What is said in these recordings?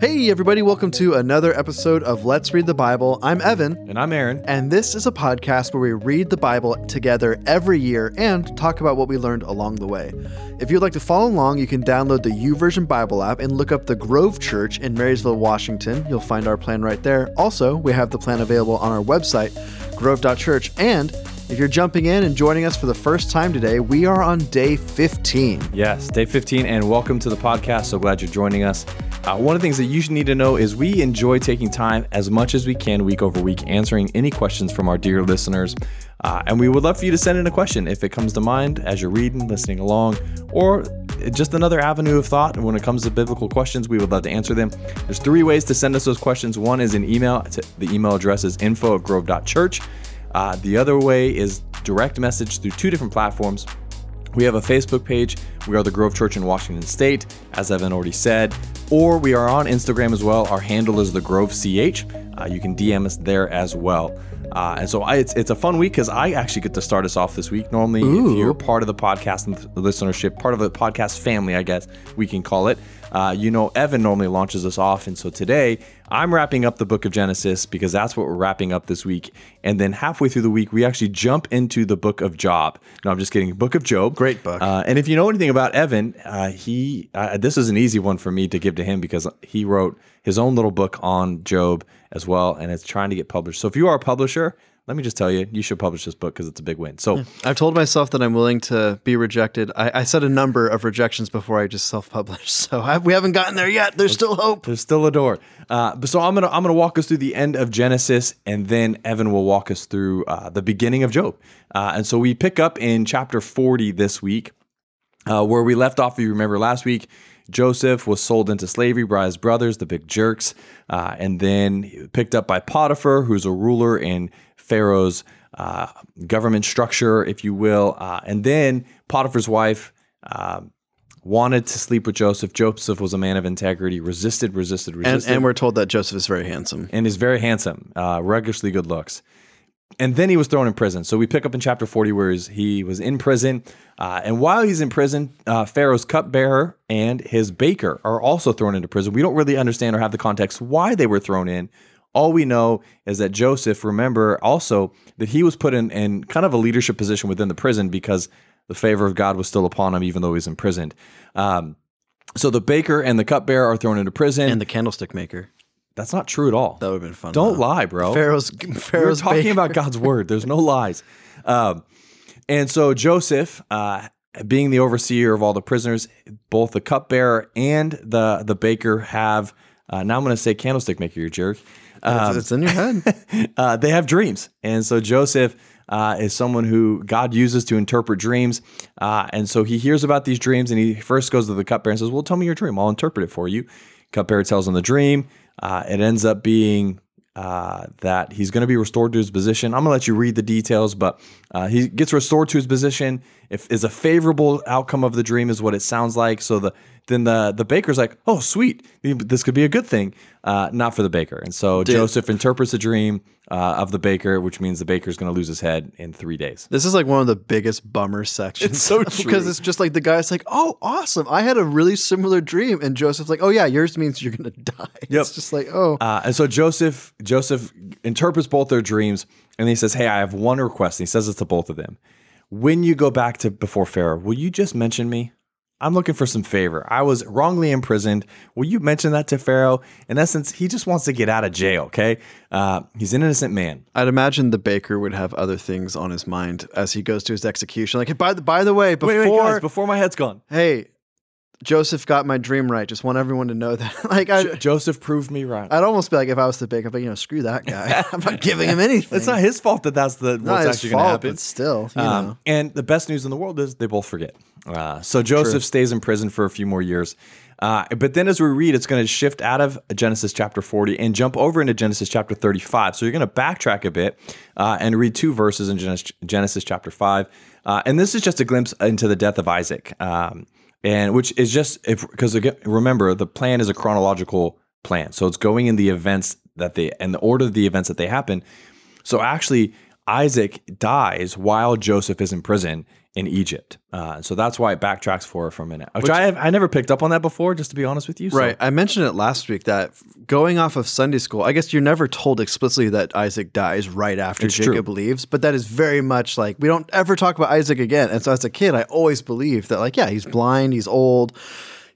Hey, everybody, welcome to another episode of Let's Read the Bible. I'm Evan, And I'm Aaron. and this is a podcast where we read the Bible together every year and talk about what we learned along the way. If you'd like to follow along, you can download the YouVersion Bible app and look up the Grove Church in Marysville, Washington. You'll find our plan right there. Also, we have the plan available on our website, grove.church. And if you're jumping in and joining us for the first time today, we are on day 15. Yes, day 15, and welcome to the podcast. So glad you're joining us. Uh, one of the things that you should need to know is we enjoy taking time as much as we can week over week answering any questions from our dear listeners. Uh, and we would love for you to send in a question if it comes to mind as you're reading, listening along, or just another avenue of thought. And when it comes to biblical questions, we would love to answer them. There's three ways to send us those questions. One is an email. The email address is info at grove.church. Uh, the other way is direct message through two different platforms. We have a Facebook page. We are the Grove Church in Washington State, as Evan already said. Or we are on Instagram as well. Our handle is the Grove CH. Uh, you can DM us there as well. Uh, and so I, it's, it's a fun week because I actually get to start us off this week. Normally, Ooh. if you're part of the podcast and the listenership, part of the podcast family, I guess we can call it. Uh, you know, Evan normally launches us off. And so today I'm wrapping up the book of Genesis because that's what we're wrapping up this week. And then halfway through the week, we actually jump into the book of Job. No, I'm just kidding. Book of Job. Great book. Uh, and if you know anything about Evan, uh, he uh, this is an easy one for me to give to him because he wrote his own little book on Job as well, and it's trying to get published. So if you are a publisher, let me just tell you, you should publish this book because it's a big win. So I've told myself that I'm willing to be rejected. I, I set a number of rejections before I just self-published, so I, we haven't gotten there yet. There's still hope. There's still a door. Uh, but so I'm gonna I'm gonna walk us through the end of Genesis, and then Evan will walk us through uh, the beginning of Job. Uh, and so we pick up in chapter 40 this week, uh, where we left off. If you remember last week, Joseph was sold into slavery by his brothers, the big jerks, uh, and then picked up by Potiphar, who's a ruler in Pharaoh's uh, government structure, if you will. Uh, and then Potiphar's wife uh, wanted to sleep with Joseph. Joseph was a man of integrity, resisted, resisted, And, resisted, and we're told that Joseph is very handsome. and is very handsome, uh, ruggishly good looks. And then he was thrown in prison. So we pick up in chapter 40 where he was in prison. Uh, and while he's in prison, uh, Pharaoh's cupbearer and his baker are also thrown into prison. We don't really understand or have the context why they were thrown in. All we know is that Joseph, remember also that he was put in, in kind of a leadership position within the prison because the favor of God was still upon him, even though he's imprisoned. Um, so the baker and the cupbearer are thrown into prison. And the candlestick maker. That's not true at all. That would have been fun. Don't though. lie, bro. Pharaoh's We're Pharaoh's talking baker. about God's word. There's no lies. Um, and so Joseph, uh, being the overseer of all the prisoners, both the cupbearer and the the baker have. Uh, now I'm going to say candlestick maker, you jerk. It's, it's in your head. Uh, they have dreams, and so Joseph uh, is someone who God uses to interpret dreams. Uh, and so he hears about these dreams, and he first goes to the cupbearer and says, "Well, tell me your dream. I'll interpret it for you." Cupbearer tells him the dream. Uh, it ends up being uh, that he's going to be restored to his position. I'm going to let you read the details, but uh, he gets restored to his position. If is a favorable outcome of the dream is what it sounds like. So the then the the baker's like, oh sweet, this could be a good thing. Uh, not for the baker. And so Joseph interprets the dream uh, of the baker, which means the baker's going to lose his head in three days. This is like one of the biggest bummer sections. It's so true because it's just like the guy's like, "Oh, awesome! I had a really similar dream," and Joseph's like, "Oh yeah, yours means you're gonna die." It's just like, "Oh, Uh, and so Joseph Joseph interprets both their dreams, and he says, "Hey, I have one request." And he says this to both of them: When you go back to before Pharaoh, will you just mention me? I'm looking for some favor. I was wrongly imprisoned. Will you mention that to Pharaoh? In essence, he just wants to get out of jail. Okay, uh, he's an innocent man. I'd imagine the baker would have other things on his mind as he goes to his execution. Like, by the by the way, before Wait, wait, guys, before my head's gone, hey, Joseph got my dream right. Just want everyone to know that. like, I, Joseph proved me right. I'd almost be like, if I was the baker, but you know, screw that guy. I'm not giving him anything. It's not his fault that that's the what's actually going to happen. but still, you Um, know. and the best news in the world is they both forget. Uh, so Joseph stays in prison for a few more years. Uh, but then as we read, it's going to shift out of Genesis chapter 40 and jump over into Genesis chapter 35. So you're going to backtrack a bit uh, and read two verses in Genesis, Genesis chapter 5. Uh, and this is just a glimpse into the death of Isaac. Um, and which is just if because again remember the plan is a chronological plan. So it's going in the events that they and the order of the events that they happen. So actually Isaac dies while Joseph is in prison in Egypt. Uh, so that's why it backtracks forward for a minute, which, I have I never picked up on that before. Just to be honest with you, so- Right. I mentioned it last week that going off of Sunday school, I guess you're never told explicitly that Isaac dies right after It's true. Jacob leaves, but that is very much like we don't ever talk about Isaac again. And so as a kid, I always believed that like, yeah, he's blind, he's old.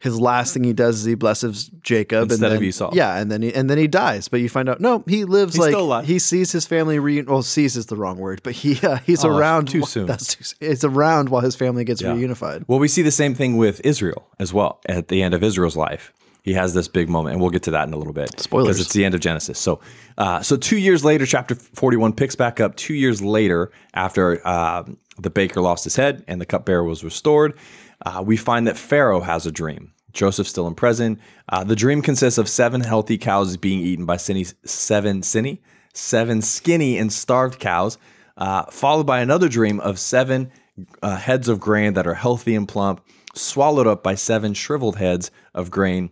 His last thing he does is he blesses Jacob Instead and of then, Esau. Yeah, and then he and then he dies. But you find out no, he lives He's like he sees his family reunion. Well, sees is the wrong word, but he uh, he's Oh, around too soon. That's too, it's around while his family gets Yeah. reunified. Well, we see the same thing with Israel as well at the end of Israel's life. He has this big moment, and we'll get to that in a little bit. Spoilers. because it's the end of Genesis. So, uh, so two years later, chapter forty-one picks back up. Two years later, after um the baker lost his head and the cupbearer was restored, uh, we find that Pharaoh has a dream. Joseph's still in prison. Uh, the dream consists of seven healthy cows being eaten by seven sinny, seven skinny and starved cows, uh, followed by another dream of seven uh, heads of grain that are healthy and plump, swallowed up by seven shriveled heads of grain.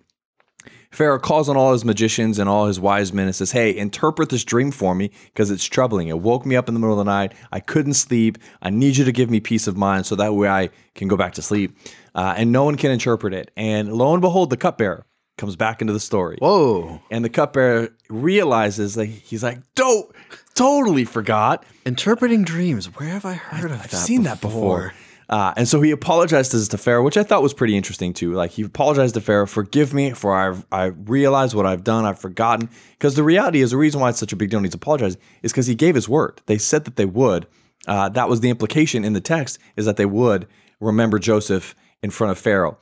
Pharaoh calls on all his magicians and all his wise men and says, Hey, interpret this dream for me because it's troubling. It woke me up in the middle of the night. I couldn't sleep. I need you to give me peace of mind so that way I can go back to sleep. Uh, and no one can interpret it. And lo and behold, the cupbearer comes back into the story. Whoa. And the cupbearer realizes that he's like, Don't, totally forgot. Interpreting dreams. Where have I heard of that? I've that? seen that before. Uh, and so he apologized to, to Pharaoh, which I thought was pretty interesting too. Like he apologized to Pharaoh, forgive me for I've I realized what I've done, I've forgotten. Because the reality is the reason why it's such a big deal and he's apologizing is because he gave his word. They said that they would. Uh, that was the implication in the text is that they would remember Joseph in front of Pharaoh.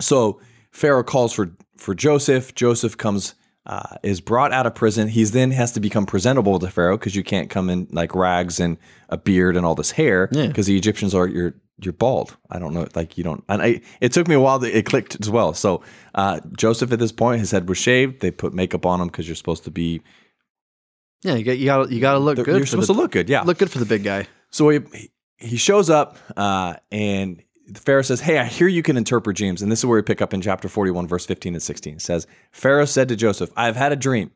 So Pharaoh calls for for Joseph. Joseph comes uh, is brought out of prison. He then has to become presentable to Pharaoh because you can't come in like rags and a beard and all this hair because the Egyptians are you're you're bald. I don't know, like you don't. And I, it took me a while to it clicked as well. So uh, Joseph at this point, his head was shaved. They put makeup on him because you're supposed to be Yeah, you got you got you got to look good. you're supposed the, to look good. Yeah, look good for the big guy. So he he shows up uh, and Pharaoh says, "Hey, I hear you can interpret dreams." And this is where we pick up in chapter 41 verse 15 and 16. It says, "Pharaoh said to Joseph, I have had a dream,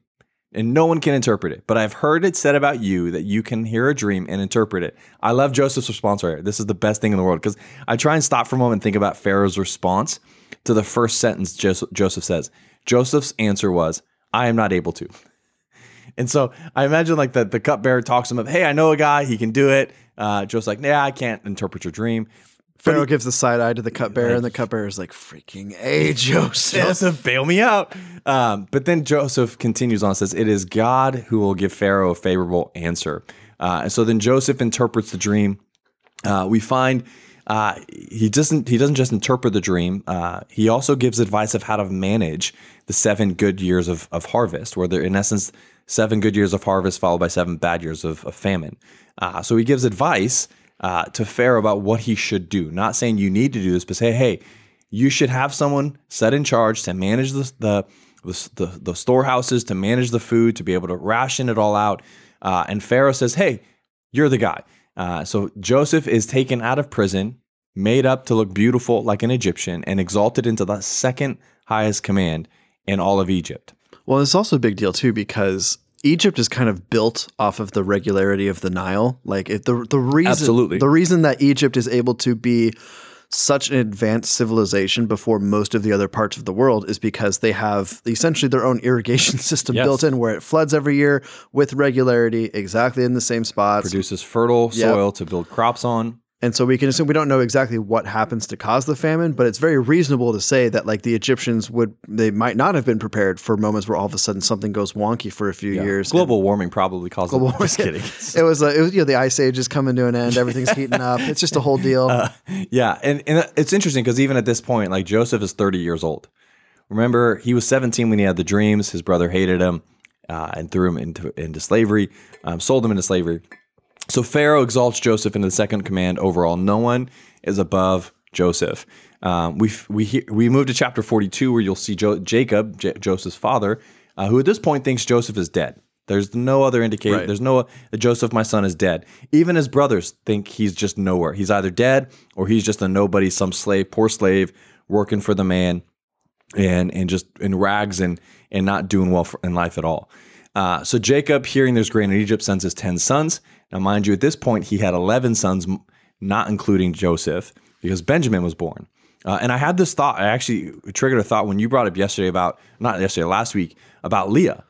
and no one can interpret it, but I've heard it said about you that you can hear a dream and interpret it." I love Joseph's response right here. This is the best thing in the world because I try and stop for a moment and think about Pharaoh's response to the first sentence Joseph says. Joseph's answer was, "I am not able to." And so I imagine like the, the cupbearer talks to him of, hey, I know a guy, he can do it. Uh, Joe's like, yeah, I can't interpret your dream. Pharaoh gives the side eye to the cupbearer, and the cupbearer is like, "Freaking a, Joseph." Joseph, bail me out. Um, but then Joseph continues on and says, It is God who will give Pharaoh a favorable answer. Uh, and so then Joseph interprets the dream. Uh, we find uh, he doesn't he doesn't just interpret the dream. Uh, he also gives advice of how to manage the seven good years of, of harvest, where they're in essence seven good years of harvest followed by seven bad years of, of famine. Uh, so he gives advice uh, to Pharaoh about what he should do. Not saying you need to do this, but say, hey, you should have someone set in charge to manage the the the, the, storehouses, to manage the food, to be able to ration it all out. Uh, and Pharaoh says, hey, you're the guy. Uh, so Joseph is taken out of prison, made up to look beautiful like an Egyptian, and exalted into the second highest command in all of Egypt. Well, it's also a big deal too because Egypt is kind of built off of the regularity of the Nile. Like if the the reason Absolutely. the reason that Egypt is able to be such an advanced civilization before most of the other parts of the world is because they have essentially their own irrigation system Yes. built in where it floods every year with regularity exactly in the same spots. Produces fertile Yep. soil to build crops on. And so we can assume we don't know exactly what happens to cause the famine, but it's very reasonable to say that like the Egyptians would they might not have been prepared for moments where all of a sudden something goes wonky for a few years. Global warming probably caused Global it. Just kidding. It was uh, it was you know the ice age is coming to an end, everything's heating up. It's just a whole deal. Uh, Yeah, and, and it's interesting because even at this point, like Joseph is 30 years old. Remember, he was 17 when he had the dreams. His brother hated him uh, and threw him into into slavery, um, sold him into slavery. So Pharaoh exalts Joseph into the second command overall. No one is above Joseph. Um, we we we move to chapter 42 where you'll see jo- Jacob, J- Joseph's father, uh, who at this point thinks Joseph is dead. There's no other indication. Right. There's no Joseph, my son, is dead. Even his brothers think he's just nowhere. He's either dead or he's just a nobody, some slave, poor slave, working for the man, and and just in rags and and not doing well for, in life at all. Uh, so Jacob, hearing there's grain in Egypt, sends his ten sons. Now, mind you, at this point he had eleven sons. Not including Joseph, because Benjamin was born. Uh, and I had this thought. I actually triggered a thought when you brought up yesterday about not yesterday, last week about Leah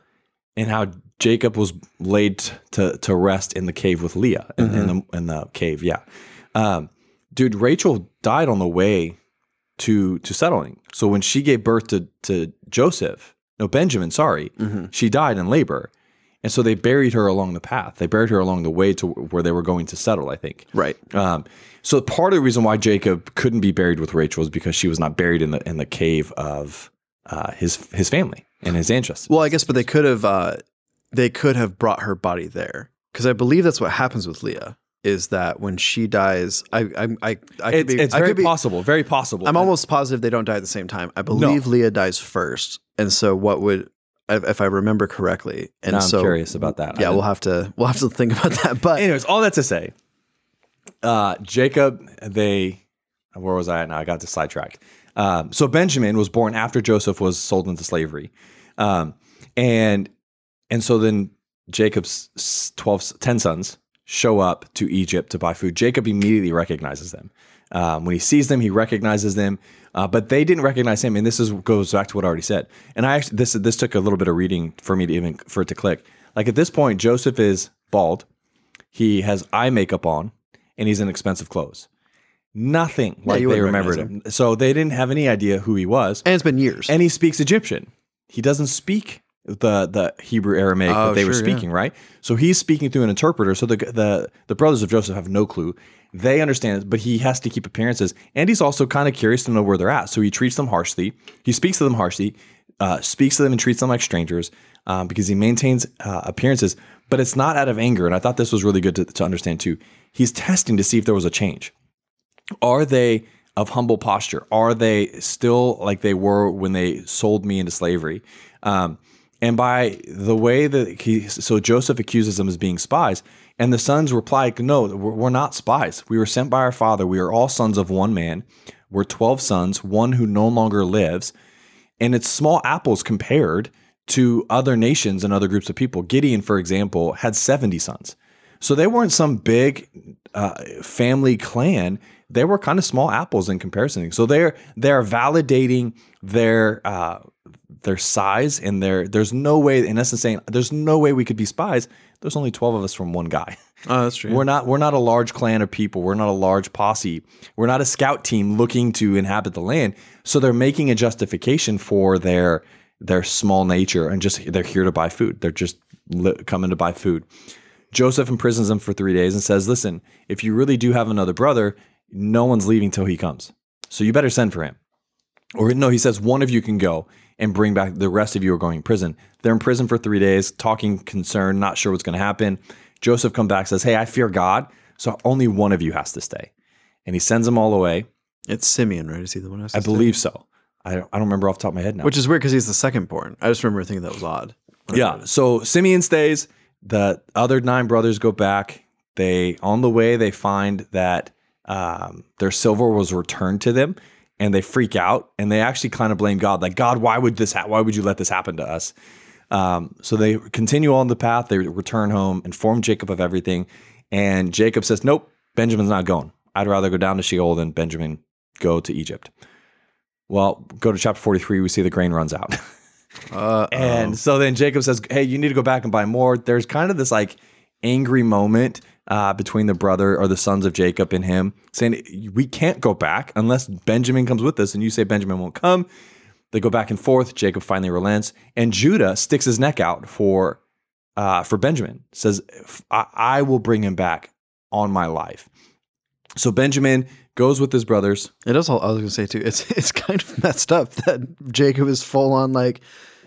and how Jacob was laid to to rest in the cave with Leah in, in the in the cave. Yeah, um, dude, Rachel died on the way to to settling. So when she gave birth to to Joseph, no Benjamin, sorry, she died in labor, and so they buried her along the path. They buried her along the way to where they were going to settle. I think. Right. Um, so part of the reason why Jacob couldn't be buried with Rachel is because she was not buried in the in the cave of uh, his his family and his ancestors. Well, I guess, but they could have uh, they could have brought her body there because I believe that's what happens with Leah. Is that when she dies? I I I, I could it's, be. it's I very be, possible. Very possible. I'm almost positive they don't die at the same time. I believe Leah dies first, and so what would if, I remember correctly? And Now so I'm curious about that. yeah, we'll have to we'll have to think about that. But Anyways, all that to say, uh, Jacob, they, where was I at now? I got to sidetracked. Um, so Benjamin was born after Joseph was sold into slavery. Um, and, and so then Jacob's s- 12, 10 sons show up to Egypt to buy food. Jacob immediately recognizes them. Um, when he sees them, he recognizes them, uh, but they didn't recognize him. And this is goes back to what I already said. And I actually this this took a little bit of reading for me to even for it to click. Like at this point, Joseph is bald. He has eye makeup on, and he's in expensive clothes. Nothing like you they remembered recognize him. So they didn't have any idea who he was. and it's been years. And he speaks Egyptian. He doesn't speak the the Hebrew Aramaic Oh, that they were sure, yeah. speaking, right? So he's speaking through an interpreter. So the the the brothers of Joseph have no clue. They understand it, but he has to keep appearances, and he's also kind of curious to know where they're at. So he treats them harshly. He speaks to them harshly, uh, speaks to them and treats them like strangers um, because he maintains uh, appearances. But it's not out of anger, and I thought this was really good to, to understand too. He's testing to see if there was a change are they of humble posture? Are they still like they were when they sold me into slavery? Um, and by the way that he, so Joseph accuses them as being spies, and the sons reply, "No, we're, not spies. We were sent by our father. We are all sons of one man. We're twelve sons, one who no longer lives." and it's small apples compared to other nations and other groups of people. Gideon, for example, had 70 sons. So they weren't some big uh, family clan. They were kind of small apples in comparison. So they're they're validating their uh, their size and their there's no way in essence saying there's no way we could be spies. There's only 12 of us from one guy. oh, that's true. We're not we're not a large clan of people. We're not a large posse. We're not a scout team looking to inhabit the land. So they're making a justification for their their small nature and just they're here to buy food. They're just li- coming to buy food. Joseph imprisons them for 3 days and says, "Listen, if you really do have another brother, no one's leaving till he comes. So you better send for him." Or no, he says one of you can go and bring back the rest of you are going in prison. They're in prison for three days, talking concerned, not sure what's going to happen. Joseph comes back, says, "Hey, I fear God, so only one of you has to stay," and he sends them all away. it's Simeon, right? Is he the one? who has I to stay? believe so. I don't, I don't remember off the top of my head now. Which is weird because he's the second born. I just remember thinking that was odd. yeah. So Simeon stays. The other nine brothers go back. They on the way they find that um, their silver was returned to them, and they freak out and they actually kind of blame God. Like God, why would this? Ha- why would you let this happen to us? Um, so they continue on the path. They return home, inform Jacob of everything, and Jacob says, "Nope, Benjamin's not going. I'd rather go down to Sheol than Benjamin go to Egypt." Well, go to chapter forty-three. We see the grain runs out. Uh, And so then Jacob says, Hey, you need to go back and buy more. There's kind of this like angry moment uh, between the brother or the sons of Jacob and him saying, We can't go back unless Benjamin comes with us. And you say Benjamin won't come. They go back and forth. Jacob finally relents. And Judah sticks his neck out for uh, for Benjamin, says, I, I will bring him back on my life. So Benjamin goes with his brothers. It is. all- I was gonna say too. It's it's kind of messed up that Jacob is full on like,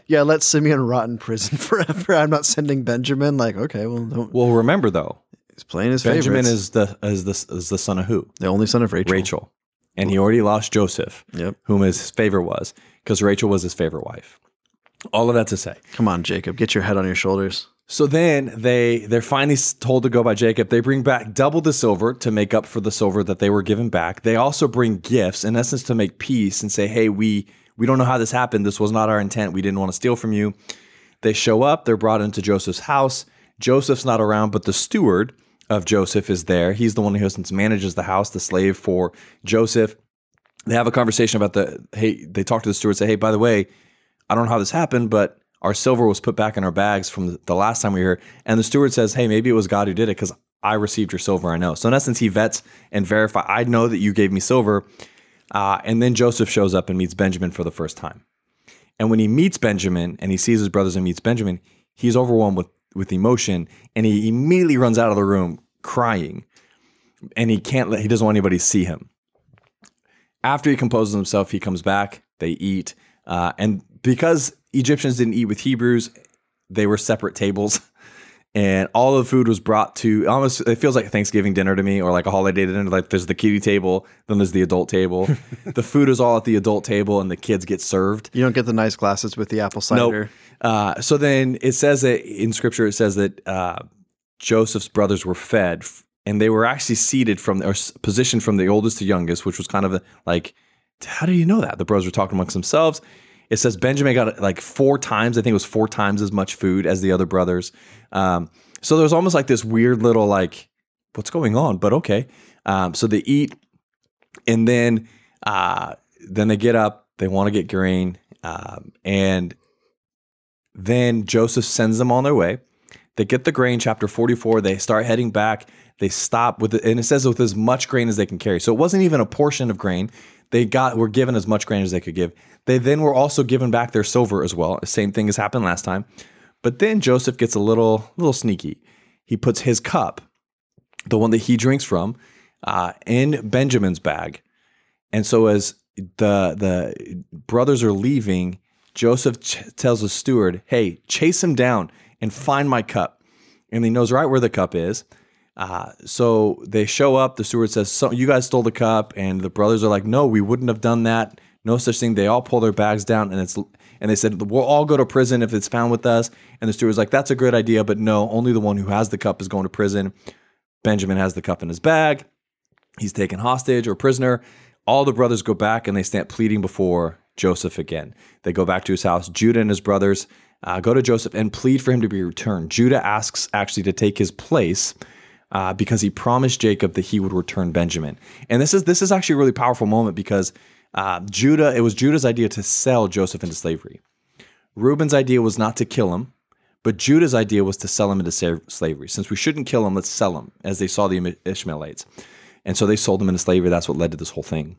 yeah, let Simeon rot in prison forever. I'm not sending Benjamin. Like, okay, well, don't, Well, remember though, he's playing his Benjamin favorites. is the is the is the son of who? the only son of Rachel. Rachel. And he already lost Joseph, Yep. whom his favorite was, because Rachel was his favorite wife. All of that to say. Come on, Jacob, get your head on your shoulders. So then they they're finally told to go by Jacob. They bring back double the silver to make up for the silver that they were given back. They also bring gifts in essence to make peace and say, "Hey, we we don't know how this happened. This was not our intent. We didn't want to steal from you." They show up. They're brought into Joseph's house. Joseph's not around, but the steward of Joseph is there. He's the one who since manages the house, the slave for Joseph. They have a conversation about the hey, they talk to the steward, say, hey, by the way, I don't know how this happened, but our silver was put back in our bags from the last time we were here. And the steward says, hey, maybe it was God who did it because I received your silver, I know. So in essence, he vets and verify, I know that you gave me silver. Uh, and then Joseph shows up and meets Benjamin for the first time. And when he meets Benjamin and he sees his brothers and meets Benjamin, he's overwhelmed with, with emotion and he immediately runs out of the room crying. And he can't let, he doesn't want anybody to see him. After he composes himself, he comes back, they eat. Uh, and because Egyptians didn't eat with Hebrews, they were separate tables. and all the food was brought to almost it feels like Thanksgiving dinner to me or like a holiday dinner. Like there's the kiddie table, then there's the adult table. the food is all at the adult table, and the kids get served. You don't get the nice glasses with the apple cider. Nope. Uh, so then it says that in scripture it says that uh, Joseph's brothers were fed, and they were actually seated from positioned from the oldest to youngest, which was kind of like, how do you know that? The brothers were talking amongst themselves. It says Benjamin got like four times, I think it was four times as much food as the other brothers. Um, so there was almost like this weird little like, what's going on? But okay. Um, so they eat, and then uh, then they get up. They want to get grain, um, and then Joseph sends them on their way. They get the grain, chapter 44. They start heading back. They stop with it, and it says with as much grain as they can carry. So it wasn't even a portion of grain. They got were given as much grain as they could give. They then were also given back their silver as well. Same thing as happened last time. But then Joseph gets a little little sneaky. He puts his cup, the one that he drinks from, uh, in Benjamin's bag. And so as the the brothers are leaving, Joseph ch- tells the steward, "Hey, chase him down and find my cup." And he knows right where the cup is. Uh, so they show up. The steward says, so, "You guys stole the cup," and the brothers are like, "No, we wouldn't have done that. No such thing." They all pull their bags down, and it's and they said, "We'll all go to prison if it's found with us." And the steward's like, "That's a great idea, but no, only the one who has the cup is going to prison." Benjamin has the cup in his bag. He's taken hostage or prisoner. All the brothers go back and they stand pleading before Joseph again. They go back to his house. Judah and his brothers uh, go to Joseph and plead for him to be returned. Judah asks actually to take his place uh, because he promised Jacob that he would return Benjamin. And this is this is actually a really powerful moment because uh, Judah it was Judah's idea to sell Joseph into slavery. Reuben's idea was not to kill him, but Judah's idea was to sell him into slavery. Since we shouldn't kill him, let's sell him, as they saw the Ishmaelites. And so they sold him into slavery. That's what led to this whole thing.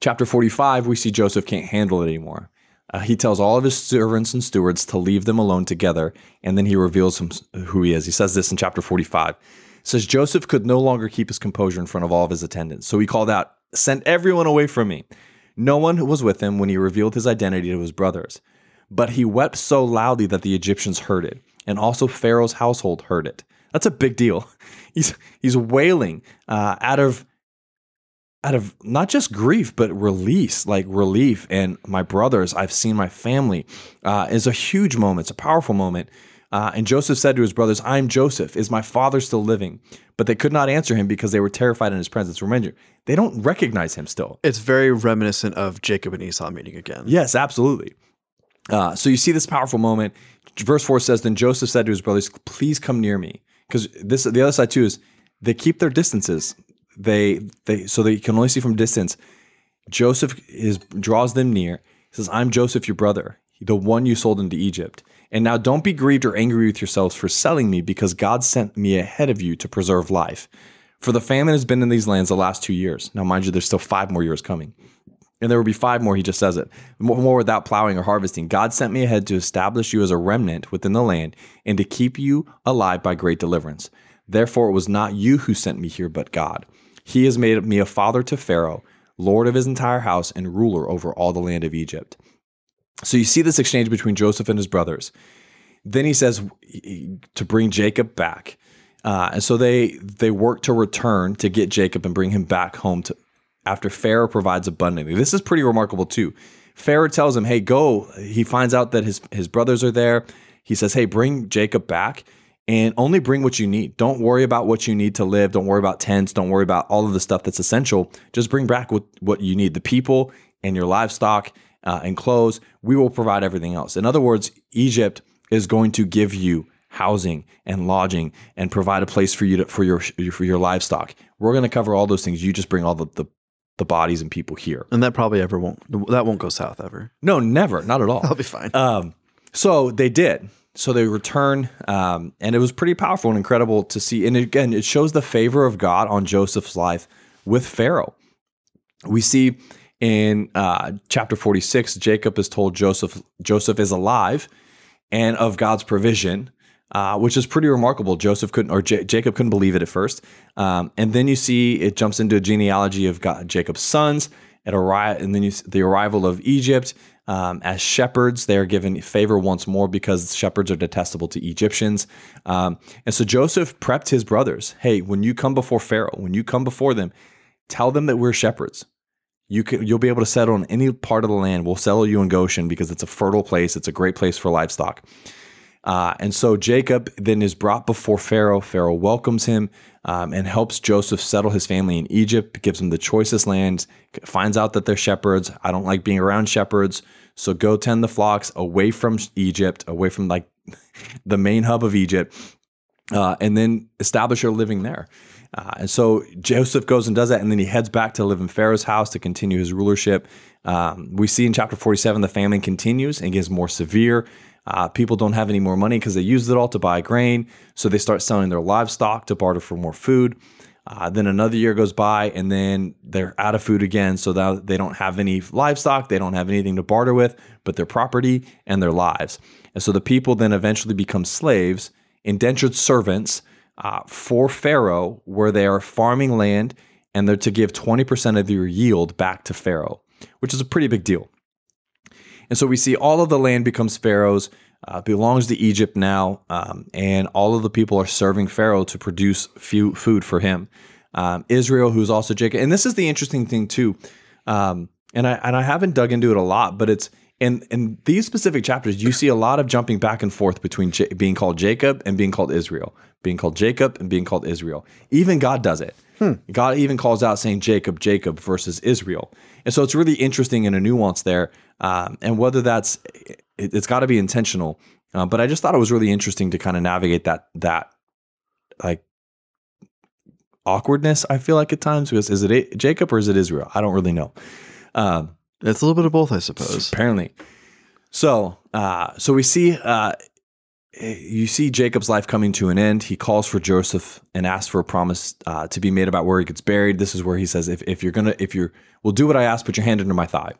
Chapter 45, we see Joseph can't handle it anymore. Uh, he tells all of his servants and stewards to leave them alone together, and then he reveals him, who he is. He says this in chapter 45. It says, Joseph could no longer keep his composure in front of all of his attendants. So he called out, Send everyone away from me. No one was with him when he revealed his identity to his brothers. But he wept so loudly that the Egyptians heard it, and also Pharaoh's household heard it. That's a big deal. He's, he's wailing uh, out of out of not just grief but release like relief. And my brothers i've seen my family uh, is a huge moment it's a powerful moment. Uh, and joseph said to his brothers i'm joseph. Is my father still living? But they could not answer him because they were terrified in his presence. Remember they don't recognize him still. It's very reminiscent of jacob and esau meeting again. Yes absolutely. Uh, so you see this powerful moment. Verse 4 says then joseph said to his brothers please come near me because this the other side too is they keep their distances they they so they can only see from distance. Joseph is draws them near. He says, "I'm Joseph, your brother, the one you sold into Egypt. And now don't be grieved or angry with yourselves for selling me, because God sent me ahead of you to preserve life. For the famine has been in these lands the last two years. Now, mind you, there's still five more years coming." And there will be five more, he just says it. More without plowing or harvesting. God sent me ahead to establish you as a remnant within the land and to keep you alive by great deliverance. Therefore, it was not you who sent me here, but God. He has made me a father to Pharaoh, lord of his entire house, and ruler over all the land of Egypt. So you see this exchange between Joseph and his brothers. Then he says to bring Jacob back. Uh, and so they they work to return to get Jacob and bring him back home to after Pharaoh provides abundantly. This is pretty remarkable too. Pharaoh tells him, "Hey, go." He finds out that his his brothers are there. He says, "Hey, bring Jacob back." And only bring what you need. Don't worry about what you need to live. Don't worry about tents. Don't worry about all of the stuff that's essential. Just bring back what, what you need the people and your livestock uh, and clothes. We will provide everything else. In other words, Egypt is going to give you housing and lodging and provide a place for you to, for your for your livestock. We're going to cover all those things. You just bring all the, the the bodies and people here. And that probably ever won't that won't go south ever. No, never, not at all. That'll be fine. Um, so they did. So they return, um, and it was pretty powerful and incredible to see. And again, it shows the favor of God on Joseph's life with Pharaoh. We see in uh, chapter 46, Jacob is told Joseph Joseph is alive and of God's provision, uh, which is pretty remarkable. Joseph couldn't, or J- Jacob couldn't believe it at first. Um, and then you see it jumps into a genealogy of God, Jacob's sons, at arri- and then you, the arrival of Egypt. Um, as shepherds, they are given favor once more because shepherds are detestable to Egyptians. Um, and so Joseph prepped his brothers. Hey, when you come before Pharaoh, when you come before them, tell them that we're shepherds. You can, you'll be able to settle in any part of the land. We'll settle you in Goshen because it's a fertile place. It's a great place for livestock. Uh, and so Jacob then is brought before Pharaoh. Pharaoh welcomes him um, and helps Joseph settle his family in Egypt, gives him the choicest lands, finds out that they're shepherds. I don't like being around shepherds. So go tend the flocks away from Egypt, away from like the main hub of Egypt, uh, and then establish your living there. Uh, and so Joseph goes and does that, and then he heads back to live in Pharaoh's house to continue his rulership. Um, we see in chapter 47 the famine continues and gets more severe. Uh, people don't have any more money because they used it all to buy grain. So they start selling their livestock to barter for more food. Uh, then another year goes by and then they're out of food again. So they don't have any livestock, they don't have anything to barter with, but their property and their lives. And so the people then eventually become slaves, indentured servants uh, for Pharaoh, where they are farming land and they're to give 20% of their yield back to Pharaoh, which is a pretty big deal. And so we see all of the land becomes Pharaoh's, uh, belongs to Egypt now, um, and all of the people are serving Pharaoh to produce few food for him. Um, Israel, who's also Jacob, and this is the interesting thing too, um, and I and I haven't dug into it a lot, but it's in in these specific chapters you see a lot of jumping back and forth between J- being called Jacob and being called Israel, being called Jacob and being called Israel. Even God does it. Hmm. God even calls out saying Jacob, Jacob versus Israel, and so it's really interesting and a nuance there, um, and whether that's it, has got to be intentional. Uh, but I just thought it was really interesting to kind of navigate that that like awkwardness. I feel like at times because is it Jacob or is it Israel? I don't really know. Um, it's a little bit of both, I suppose. Apparently. So, uh, so we see, uh, you see Jacob's life coming to an end. He calls for Joseph and asks for a promise uh, to be made about where he gets buried. This is where he says, "If, if you're gonna, if you're, will do what I ask, put your hand under my thigh."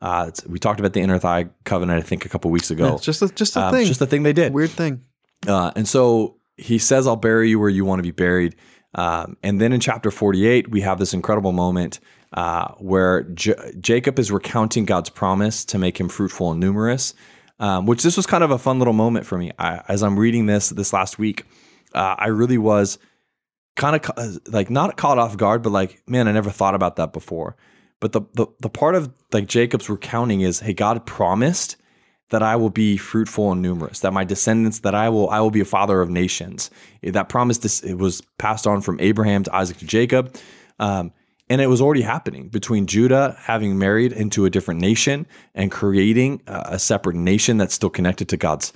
Uh, we talked about the inner thigh covenant, I think, a couple weeks ago. Yeah, it's just a, just a um, thing, just a thing they did. Weird thing. Uh, and so he says, "I'll bury you where you want to be buried." Um, and then in chapter 48, we have this incredible moment uh, where J- Jacob is recounting God's promise to make him fruitful and numerous. Um, which this was kind of a fun little moment for me. I, as I'm reading this this last week, uh, I really was kind of ca- like not caught off guard, but like, man, I never thought about that before. But the, the the part of like Jacob's recounting is, hey, God promised that I will be fruitful and numerous, that my descendants, that I will I will be a father of nations. That promise this it was passed on from Abraham to Isaac to Jacob. Um, and it was already happening between Judah having married into a different nation and creating a separate nation that's still connected to God's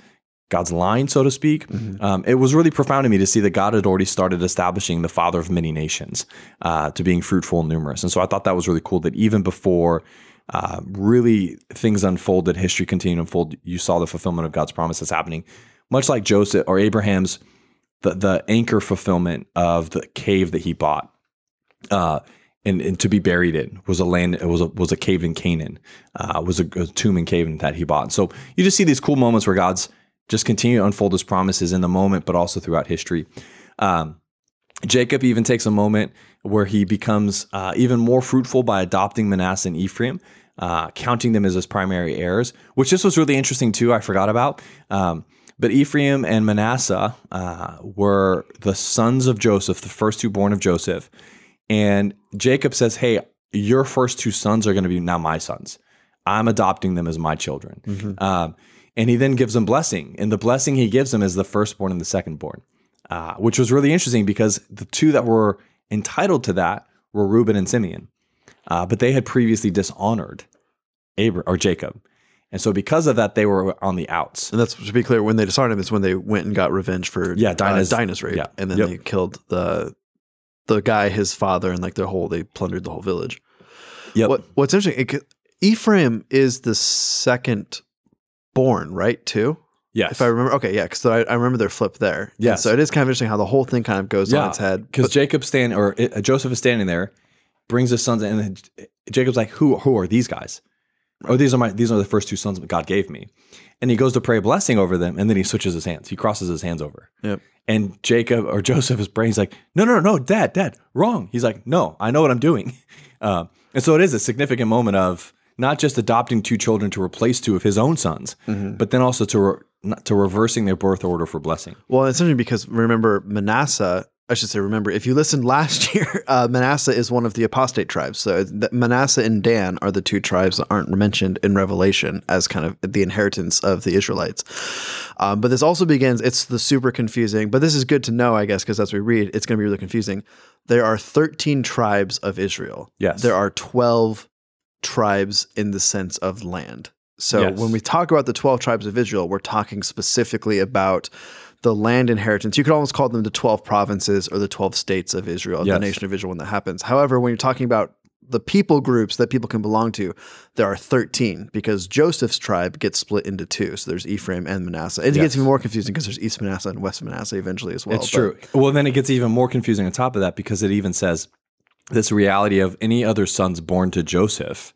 God's line, so to speak. Mm-hmm. Um, it was really profound to me to see that God had already started establishing the father of many nations uh, to being fruitful and numerous. And so I thought that was really cool that even before uh, really things unfolded, history continued to unfold, you saw the fulfillment of God's promises happening, much like Joseph or Abraham's the the anchor fulfillment of the cave that he bought. Uh, and, and, to be buried in was a land was a was a cave in Canaan uh, was a, a, tomb in Canaan that he bought. So you just see these cool moments where God's just continue to unfold His promises in the moment, but also throughout history. Um, Jacob even takes a moment where he becomes uh, even more fruitful by adopting Manasseh and Ephraim, uh, counting them as his primary heirs. Which this was really interesting too. I forgot about. Um, but Ephraim and Manasseh uh, were the sons of Joseph, the first two born of Joseph. And Jacob says, Hey, your first two sons are going to be now my sons. I'm adopting them as my children. Mm-hmm. Um, and he then gives them blessing. And the blessing he gives them is the firstborn and the secondborn, uh, which was really interesting because the two that were entitled to that were Reuben and Simeon. Uh, but they had previously dishonored Abraham or Jacob. And so because of that, they were on the outs. And that's to be clear, when they disarmed him, is when they went and got revenge for Yeah, Dinah's- uh, Dinah's rape, yeah. and then Yep. they killed the the guy, his father, and like their whole. They plundered the whole village. Yeah. What What's interesting, it, Ephraim is the second born, right? Too, Yes. if I remember. Okay, yeah, because I, I remember their flip there. Yeah. So it is kind of interesting how the whole thing kind of goes Yeah, on its head. because Jacob stand or uh, Joseph is standing there, brings his sons, in, and then Jacob's like, "Who who are these guys? Oh, these are my these are the first two sons that God gave me." And he goes to pray a blessing over them, and then he switches his hands. He crosses his hands over. Yep. And Jacob or Joseph is praying. He's like, "No, no, no, Dad, Dad, wrong." He's like, "No, I know what I'm doing." Uh, and so it is a significant moment of not just adopting two children to replace two of his own sons, Mm-hmm. but then also to re- to reversing their birth order for blessing. Well, it's interesting because remember Manasseh. I should say, remember if you listened last year, uh, Manasseh is one of the apostate tribes. So Manasseh and Dan are the two tribes that aren't mentioned in Revelation as kind of the inheritance of the Israelites. Um, but this also begins. It's the super confusing, but this is good to know, I guess, because as we read, it's going to be really confusing. There are thirteen tribes of Israel. Yes. There are twelve tribes in the sense of land. So Yes. when we talk about the 12 tribes of Israel, we're talking specifically about the land inheritance. You could almost call them the 12 provinces or the 12 states of Israel, Yes. the nation of Israel when that happens. However, when you're talking about the people groups that people can belong to, there are 13 because Joseph's tribe gets split into two. So there's Ephraim and Manasseh. It Yes. gets even more confusing because there's East Manasseh and West Manasseh eventually as well. It's But- true. Well, then it gets even more confusing on top of that because it even says this reality of any other sons born to Joseph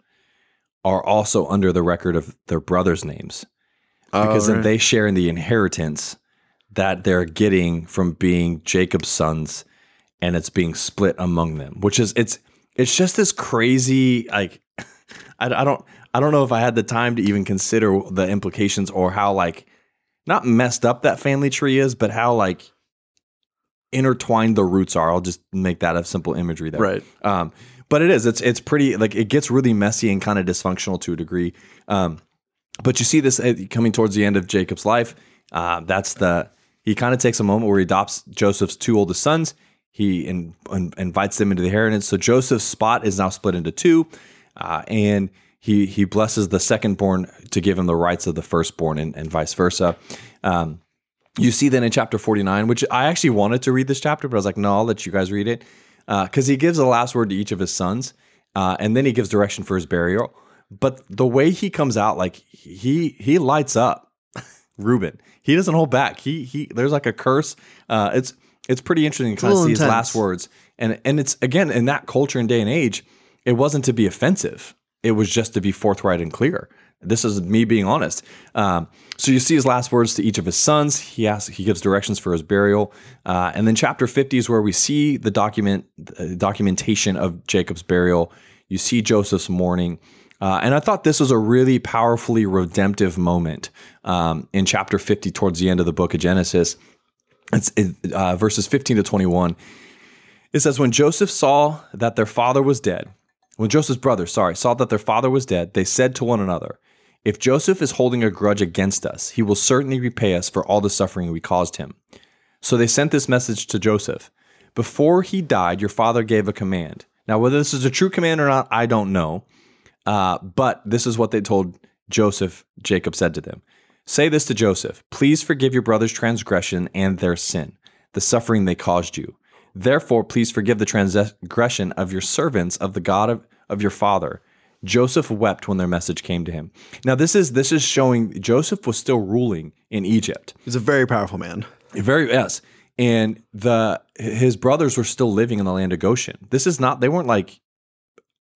are also under the record of their brothers' names oh, because Oh, then they share in the inheritance that they're getting from being Jacob's sons and it's being split among them, which is it's it's just this crazy like I, I don't I don't know if I had the time to even consider the implications or how like not messed up that family tree is, but how like intertwined the roots are. I'll just make that a simple imagery there. Right. Um, but it is. It's it's pretty like it gets really messy and kind of dysfunctional to a degree. Um, but you see this uh, coming towards the end of Jacob's life. Uh, that's the he kind of takes a moment where he adopts Joseph's two oldest sons. He in, in- invites them into the inheritance. So Joseph's spot is now split into two, uh, and he he blesses the secondborn to give him the rights of the firstborn, and, and vice versa. Um, you see then in chapter 49, which I actually wanted to read this chapter, but I was like, no, I'll let you guys read it. Because he gives the last word to each of his sons, uh, and then he gives direction for his burial. But the way he comes out, like he he lights up Reuben. He doesn't hold back. He he there's like a curse. Uh, it's it's pretty interesting to kind of see his last words. And and it's again in that culture and day and age, it wasn't to be offensive. It was just to be forthright and clear. This is me being honest. Um, so you see his last words to each of his sons. He asks, he gives directions for his burial, uh, and then chapter fifty is where we see the document uh, documentation of Jacob's burial. You see Joseph's mourning, uh, and I thought this was a really powerfully redemptive moment um, in chapter fifty, towards the end of the book of Genesis. It's it, uh, verses fifteen to twenty-one. It says, When Joseph saw that their father was dead, when Joseph's brothers, sorry, saw that their father was dead, they said to one another, If Joseph is holding a grudge against us, he will certainly repay us for all the suffering we caused him. So they sent this message to Joseph Before he died, your father gave a command. Now, whether this is a true command or not, I don't know. Uh, but this is what they told Joseph. Jacob said to them Say this to Joseph Please forgive your brother's transgression and their sin, the suffering they caused you. Therefore, please forgive the transgression of your servants of the God of, of your father. Joseph wept when their message came to him. Now, this is this is showing Joseph was still ruling in Egypt. He's a very powerful man. Very yes. And the his brothers were still living in the land of Goshen. This is not they weren't like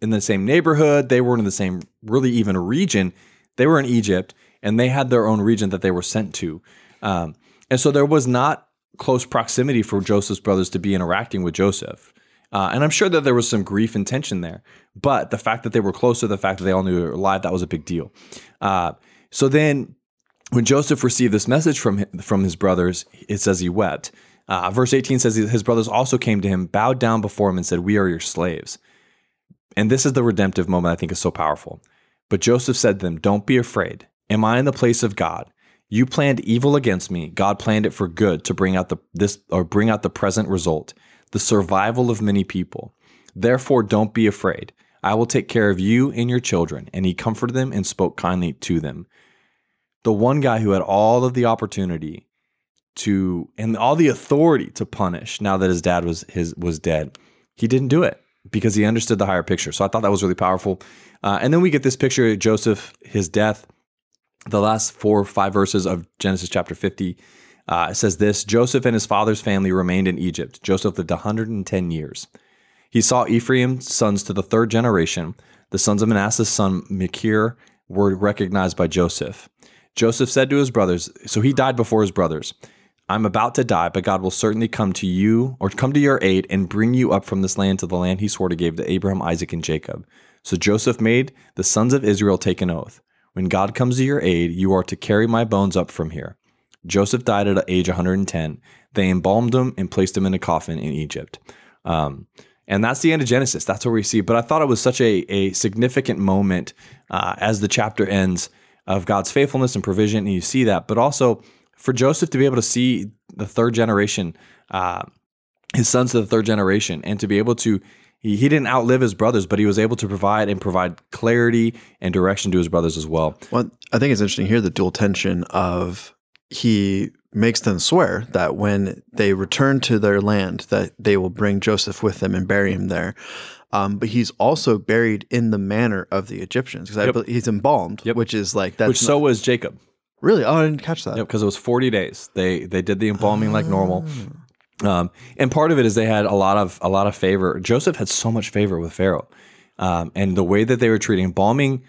in the same neighborhood, they weren't in the same really even region. They were in Egypt and they had their own region that they were sent to. Um, and so there was not close proximity for Joseph's brothers to be interacting with Joseph. Uh, and I'm sure that there was some grief and tension there. But the fact that they were closer, the fact that they all knew they were alive, that was a big deal. Uh, so then when Joseph received this message from from his brothers, it says he wept. Uh, verse 18 says his brothers also came to him, bowed down before him, and said, We are your slaves. And this is the redemptive moment I think is so powerful. But Joseph said to them, Don't be afraid. Am I in the place of God? You planned evil against me. God planned it for good to bring out the this or bring out the present result, the survival of many people. Therefore, don't be afraid. I will take care of you and your children. And he comforted them and spoke kindly to them. The one guy who had all of the opportunity to and all the authority to punish now that his dad was his was dead, he didn't do it because he understood the higher picture. So I thought that was really powerful. Uh, and then we get this picture of Joseph, his death. The last four or five verses of Genesis chapter 50 uh, says this Joseph and his father's family remained in Egypt. Joseph lived 110 years. He saw Ephraim's sons to the third generation. The sons of Manasseh's son Machir were recognized by Joseph. Joseph said to his brothers, so he died before his brothers. I'm about to die, but God will certainly come to you or come to your aid and bring you up from this land to the land he swore to give to Abraham, Isaac, and Jacob. So Joseph made the sons of Israel take an oath. When God comes to your aid, you are to carry my bones up from here. Joseph died at age 110. They embalmed him and placed him in a coffin in Egypt. Um, and that's the end of Genesis. That's what we see. But I thought it was such a, a significant moment uh, as the chapter ends of God's faithfulness and provision. And you see that. But also for Joseph to be able to see the third generation, uh, his sons to the third generation, and to be able to he, he didn't outlive his brothers, but he was able to provide and provide clarity and direction to his brothers as well. Well, I think it's interesting here the dual tension of he makes them swear that when they return to their land that they will bring Joseph with them and bury him there. Um, but he's also buried in the manner of the Egyptians because yep. he's embalmed, yep. which is like that's which not, so was Jacob. Really? Oh, I didn't catch that. Yep, because it was forty days. They they did the embalming like normal. Ah. Um, and part of it is they had a lot of a lot of favor. Joseph had so much favor with Pharaoh, um, and the way that they were treating embalming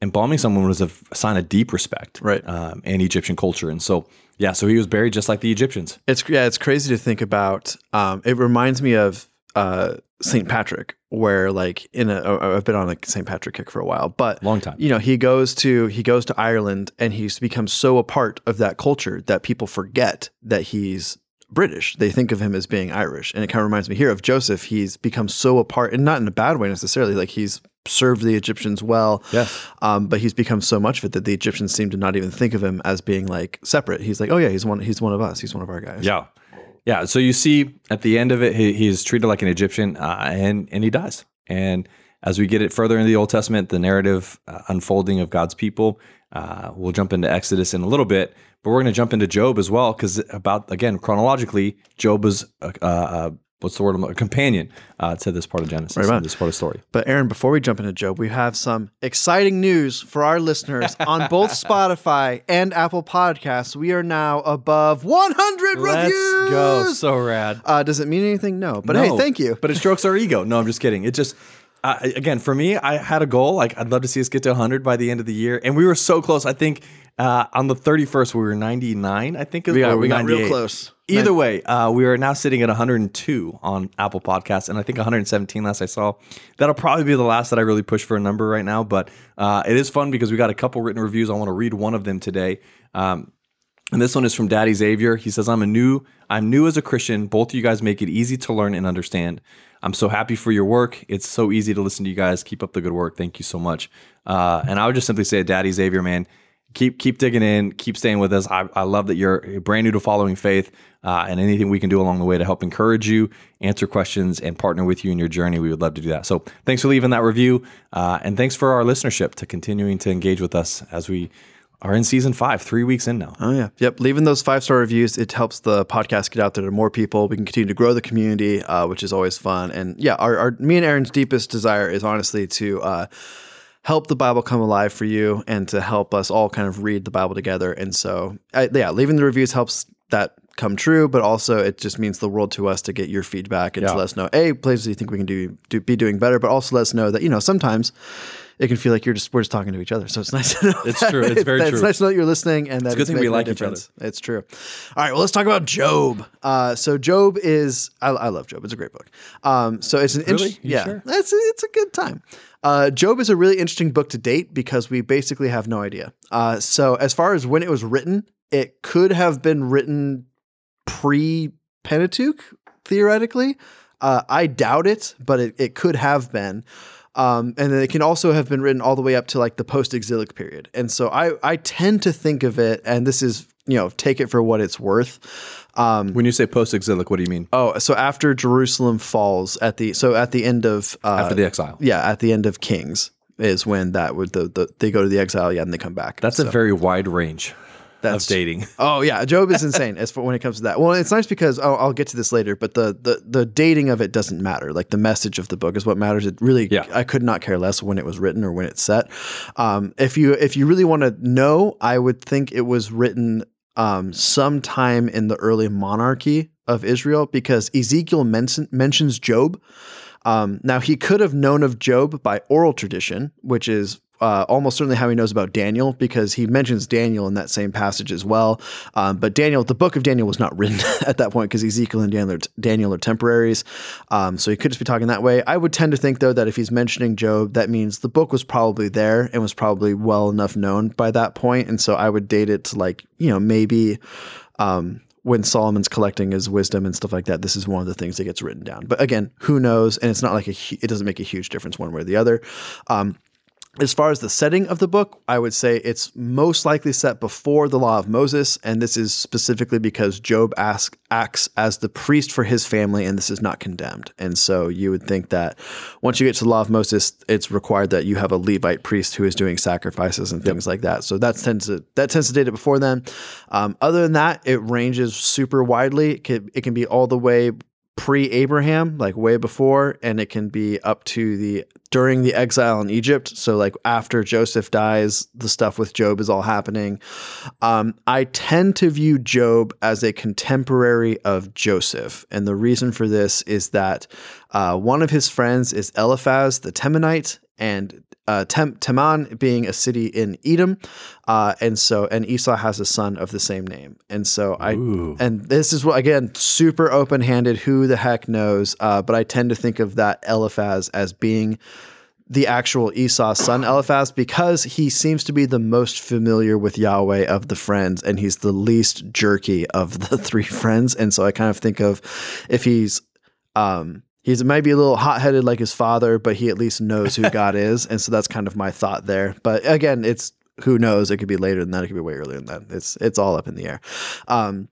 embalming someone was a sign of deep respect, right, um, in Egyptian culture. And so, yeah, so he was buried just like the Egyptians. It's yeah, it's crazy to think about. Um, it reminds me of uh, Saint Patrick, where like in a, I've been on a Saint Patrick kick for a while, but long time. You know, he goes to he goes to Ireland, and he's become so a part of that culture that people forget that he's British. They think of him as being Irish. And it kind of reminds me here of Joseph. He's become so a part, and not in a bad way necessarily, like he's served the Egyptians well. Yes. Um, but he's become so much of it that the Egyptians seem to not even think of him as being like separate. He's like, oh yeah, he's one. He's one of us. He's one of our guys. Yeah. Yeah. So you see at the end of it, he, he's treated like an Egyptian, uh, and and he dies. And as we get it further into the Old Testament, the narrative uh, unfolding of God's people, uh, we'll jump into Exodus in a little bit, but we're going to jump into Job as well because about again chronologically, Job is a, what's the word? A companion uh, to this part of Genesis, right this part of story. But Aaron, before we jump into Job, we have some exciting news for our listeners on both Spotify and Apple Podcasts. We are now above 100 Let's reviews. Go, so rad. Uh, does it mean anything? No, but no, hey, thank you. But it strokes our ego. No, I'm just kidding. It just. Uh, again, for me, I had a goal. Like, I'd love to see us get to 100 by the end of the year, and we were so close. I think uh, on the 31st, we were 99. I think it was, we got, we got real close. Either way, uh, we are now sitting at 102 on Apple Podcasts, and I think 117 last I saw. That'll probably be the last that I really push for a number right now, but uh, it is fun because we got a couple written reviews. I want to read one of them today. Um, and this one is from Daddy Xavier. He says, "I'm a new, I'm new as a Christian. Both of you guys make it easy to learn and understand. I'm so happy for your work. It's so easy to listen to you guys. Keep up the good work. Thank you so much." Uh, and I would just simply say, Daddy Xavier, man, keep keep digging in, keep staying with us. I, I love that you're brand new to following faith, uh, and anything we can do along the way to help encourage you, answer questions, and partner with you in your journey, we would love to do that. So thanks for leaving that review, uh, and thanks for our listenership to continuing to engage with us as we are in season five, three weeks in now. Oh yeah, yep. Leaving those five star reviews, it helps the podcast get out there to more people. We can continue to grow the community, uh, which is always fun. And yeah, our, our me and Aaron's deepest desire is honestly to uh, help the Bible come alive for you and to help us all kind of read the Bible together. And so, I, yeah, leaving the reviews helps that come true, but also it just means the world to us to get your feedback and yeah. to let us know, a places you think we can do, do be doing better, but also let us know that you know sometimes it can feel like you're just we're just talking to each other. So it's nice to know. It's true. It's very true. It's nice to know that you're listening and that it's a good thing we like each other. It's true. All right. Well, let's talk about Job. Uh, so Job is I, I, love Job. It's a great book. Um, so it's an really? interesting. Yeah, sure? it's it's a good time. Uh, Job is a really interesting book to date because we basically have no idea. Uh, so, as far as when it was written, it could have been written pre Pentateuch, theoretically. Uh, I doubt it, but it, it could have been. Um, and then it can also have been written all the way up to like the post exilic period. And so I, I tend to think of it, and this is, you know, take it for what it's worth. when you say post-exilic, what do you mean? Oh, so after Jerusalem falls at the so at the end of uh, After the exile. yeah at the end of Kings is when that would the, the they go to the exile yeah and they come back. That's a very wide range That's- of dating. Oh yeah, Job is insane as for when it comes to that. Well, it's nice because oh, I'll get to this later, but the, the the dating of it doesn't matter. Like the message of the book is what matters. It really, Yeah. I could not care less when it was written or when it's set. Um, if you if you really want to know, I would think it was written um, sometime in the early monarchy of Israel because Ezekiel mention, mentions Job. Um, now he could have known of Job by oral tradition, which is uh, almost certainly how he knows about Daniel because he mentions Daniel in that same passage as well. Um, but Daniel, the book of Daniel was not written at that point because Ezekiel and Daniel are, Daniel are temporaries. Um, so he could just be talking that way. I would tend to think though that if he's mentioning Job, that means the book was probably there and was probably well enough known by that point. And so I would date it to like you know maybe. Um, when Solomon's collecting his wisdom and stuff like that, this is one of the things that gets written down. But again, who knows? And it's not like a, it doesn't make a huge difference one way or the other. Um, as far as the setting of the book, I would say it's most likely set before the law of Moses, and this is specifically because Job ask, acts as the priest for his family, and this is not condemned. And so you would think that once you get to the law of Moses, it's required that you have a Levite priest who is doing sacrifices and things like that. So that tends to that tends to date it before then. Um, other than that, it ranges super widely. It can, it can be all the way pre Abraham, like way before, and it can be up to the during the exile in Egypt. So, like after Joseph dies, the stuff with Job is all happening. Um, I tend to view Job as a contemporary of Joseph. And the reason for this is that uh, one of his friends is Eliphaz the Temanite, and uh, Tem- Teman being a city in Edom, uh, and so and Esau has a son of the same name, and so I and this is what again super open handed. Who the heck knows? Uh, but I tend to think of that Eliphaz as being the actual Esau's son Eliphaz because he seems to be the most familiar with Yahweh of the friends, and he's the least jerky of the three friends, and so I kind of think of if he's um, he's maybe a little hot headed like his father, but he at least knows who God is. And so that's kind of my thought there. But again, it's who knows? It could be later than that. It could be way earlier than that. It's it's all up in the air. Um,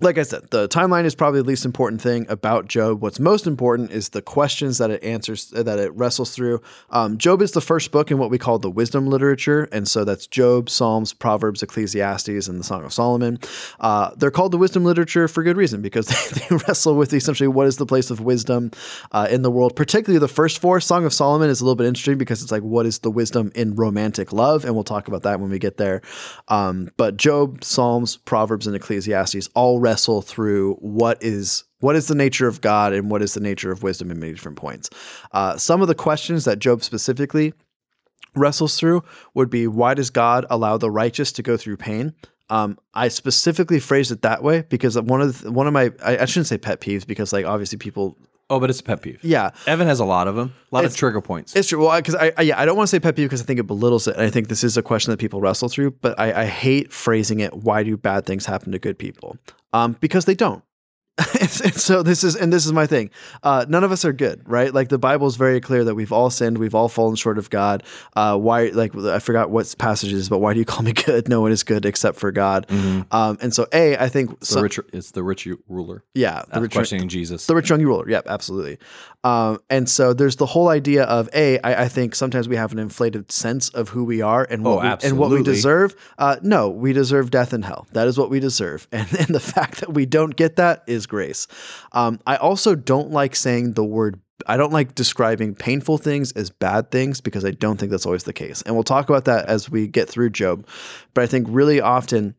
like I said, the timeline is probably the least important thing about Job. What's most important is the questions that it answers, that it wrestles through. Um, Job is the first book in what we call the wisdom literature, and so that's Job, Psalms, Proverbs, Ecclesiastes, and the Song of Solomon. Uh, they're called the wisdom literature for good reason because they, they wrestle with essentially what is the place of wisdom uh, in the world. Particularly the first four, Song of Solomon, is a little bit interesting because it's like what is the wisdom in romantic love, and we'll talk about that when we get there. Um, but Job, Psalms, Proverbs, and Ecclesiastes all wrestle through what is what is the nature of God and what is the nature of wisdom in many different points. Uh, some of the questions that Job specifically wrestles through would be why does God allow the righteous to go through pain? Um, I specifically phrased it that way because one of the, one of my I, I shouldn't say pet peeves because like obviously people Oh, but it's a pet peeve. yeah Evan has a lot of them. A lot of trigger points. It's true. Well, because I, I yeah, I don't want to say pet peeve because I think it belittles it. I think this is a question that people wrestle through, but I, I hate phrasing it. Why do bad things happen to good people? Um, because they don't. and so this is and this is my thing. Uh, none of us are good, right? Like the Bible is very clear that we've all sinned, we've all fallen short of God. Uh, why? Like I forgot what passage is, but why do you call me good? No one is good except for God. Um, and so, a, I think the some, rich, it's the rich ruler. yeah, the Uh, rich, questioning Jesus. the rich young ruler. Yep, absolutely. Um, and so there's the whole idea of a. I, I think sometimes we have an inflated sense of who we are and what Oh, we, and what we deserve. Uh, no, we deserve death and hell. That is what we deserve. And, and the fact that we don't get that is grace. Um, I also don't like saying the word. I don't like describing painful things as bad things because I don't think that's always the case. And we'll talk about that as we get through Job. But I think really often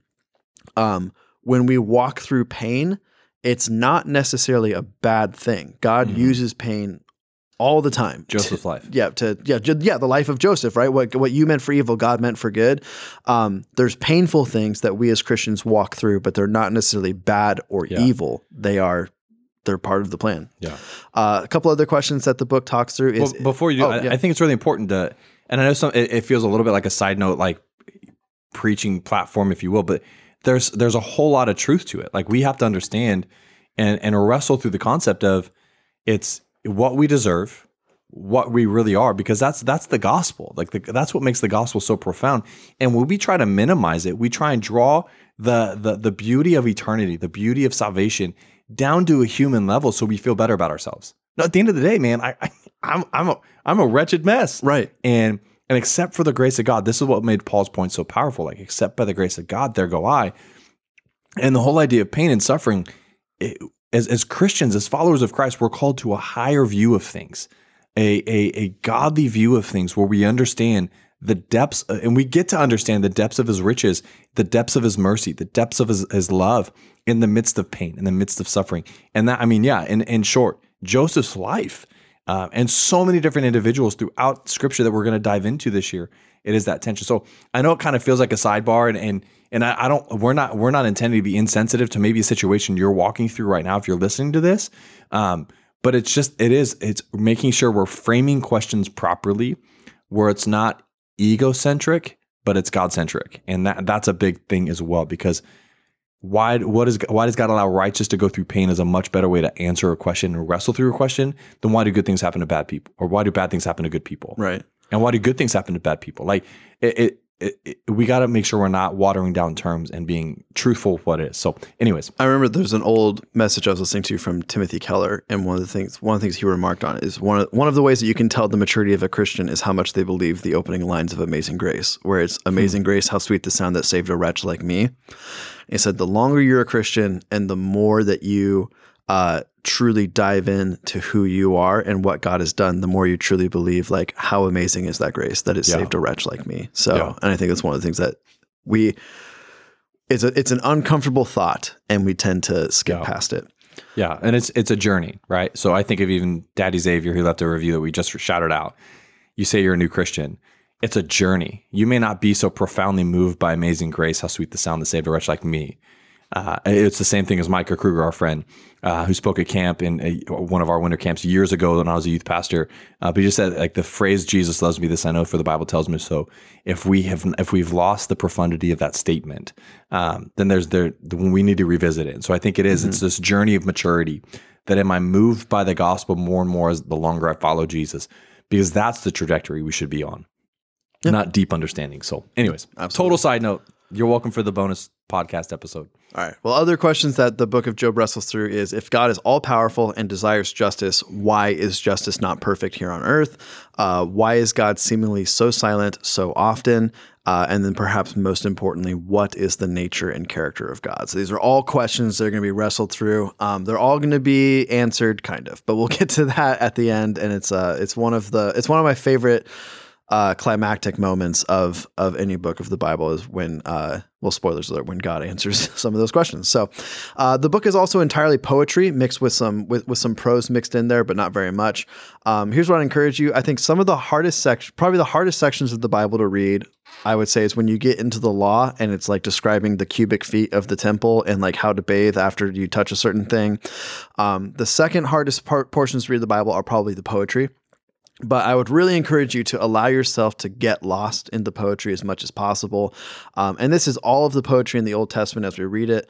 um, when we walk through pain, it's not necessarily a bad thing. God uses pain all the time. Joseph's life. Yeah, to yeah, yeah, the life of Joseph, right? What what you meant for evil, God meant for good. Um, there's painful things that we as Christians walk through, but they're not necessarily bad or Yeah. evil. They are they're part of the plan. Yeah. Uh, a couple other questions that the book talks through is Well, before you do, Oh, I, yeah. I think it's really important to, and I know some, it, it feels a little bit like a side note, like preaching platform, if you will, but there's there's a whole lot of truth to it. Like we have to understand and and wrestle through the concept of it's what we deserve, what we really are because that's that's the gospel. Like the, that's what makes the gospel so profound. And when we try to minimize it we try and draw the the the beauty of eternity the beauty of salvation down to a human level so we feel better about ourselves. No at the end of the day man i, I i'm i'm a i'm a wretched mess. Right. and and except for the grace of god this is what made paul's point so powerful. Like except by the grace of god there go i. And the whole idea of pain and suffering it, as, as christians as followers of christ we're called to a higher view of things a, a, a godly view of things where we understand the depths and we get to understand the depths of his riches the depths of his mercy the depths of his, his love in the midst of pain in the midst of suffering. And that i mean yeah in, in short joseph's life uh, and so many different individuals throughout scripture that we're going to dive into this year it is that tension. So i know it kind of feels like a sidebar and and and I, I don't we're not we're not intending to be insensitive to maybe a situation you're walking through right now if you're listening to this. Um, but it's just it is it's making sure we're framing questions properly where it's not egocentric but it's god centric and that that's a big thing as well because why what is why does god allow righteous to go through pain is a much better way to answer a question and wrestle through a question than why do good things happen to bad people or why do bad things happen to good people? Right. and why do good things happen to bad people? Like it, it, it, it we got to make sure we're not watering down terms and being truthful with what it is. So anyways. I remember there's an old message I was listening to from Timothy Keller, and one of the things one of the things he remarked on is one of one of the ways that you can tell the maturity of a Christian is how much they believe the opening lines of Amazing Grace, where it's Amazing Grace, how sweet the sound that saved a wretch like me. He said the longer you're a Christian and the more that you uh, truly dive in to who you are and what God has done, the more you truly believe like how amazing is that grace that it Yeah. saved a wretch like me. So, Yeah. and I think that's one of the things that we it's a it's an uncomfortable thought and we tend to skip Yeah. past it. Yeah, and it's it's a journey, right? So I think of even Daddy Xavier, who left a review that we just shouted out. You say you're a new Christian. It's a journey. You may not be so profoundly moved by Amazing Grace, how sweet the sound that saved a wretch like me. Uh, it's the same thing as Micah Kruger, our friend, uh, who spoke at camp in a, one of our winter camps years ago when I was a youth pastor. Uh, but he just said like the phrase "Jesus loves me," this I know, for the Bible tells me so. If we have if we've lost the profundity of that statement, um, then there's there when we need to revisit it. And so I think it is, It's this journey of maturity that am I moved by the gospel more and more as the longer I follow Jesus, because that's the trajectory we should be on, not deep understanding. So, anyways, total side note. You're welcome for the bonus podcast episode. All right. Well, other questions that the book of Job wrestles through is if God is all powerful and desires justice, why is justice not perfect here on earth? Uh, why is God seemingly so silent so often? Uh, and then, perhaps most importantly, what is the nature and character of God? So, these are all questions that are going to be wrestled through. Um, they're all going to be answered, kind of, but we'll get to that at the end. And it's uh, it's one of the it's one of my favorite uh, climactic moments of of any book of the Bible is when, uh, well, spoilers alert, when God answers some of those questions. So, uh, the book is also entirely poetry mixed with some with, with some prose mixed in there, but not very much. Um, here's what I encourage you: I think some of the hardest section, probably the hardest sections of the Bible to read, I would say, is when you get into the law and it's like describing the cubic feet of the temple and like how to bathe after you touch a certain thing. Um, the second hardest part, portions to read the Bible are probably the poetry but I would really encourage you to allow yourself to get lost in the poetry as much as possible. Um, and this is all of the poetry in the Old Testament as we read it.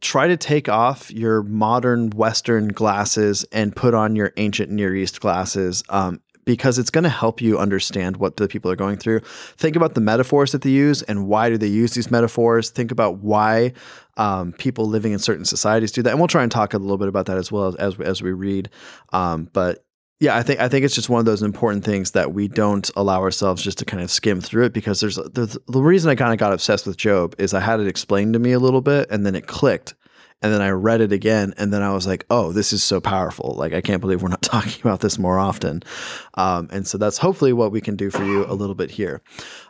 Try to take off your modern Western glasses and put on your ancient Near East glasses. Um, because it's going to help you understand what the people are going through. Think about the metaphors that they use and why do they use these metaphors. Think about why um, people living in certain societies do that, and we'll try and talk a little bit about that as well as as we read. Um, but yeah, I think I think it's just one of those important things that we don't allow ourselves just to kind of skim through it because there's, there's the reason I kind of got obsessed with Job is I had it explained to me a little bit and then it clicked and then I read it again and then I was like, oh, this is so powerful. Like I can't believe we're not talking about this more often. Um, and so that's hopefully what we can do for you a little bit here.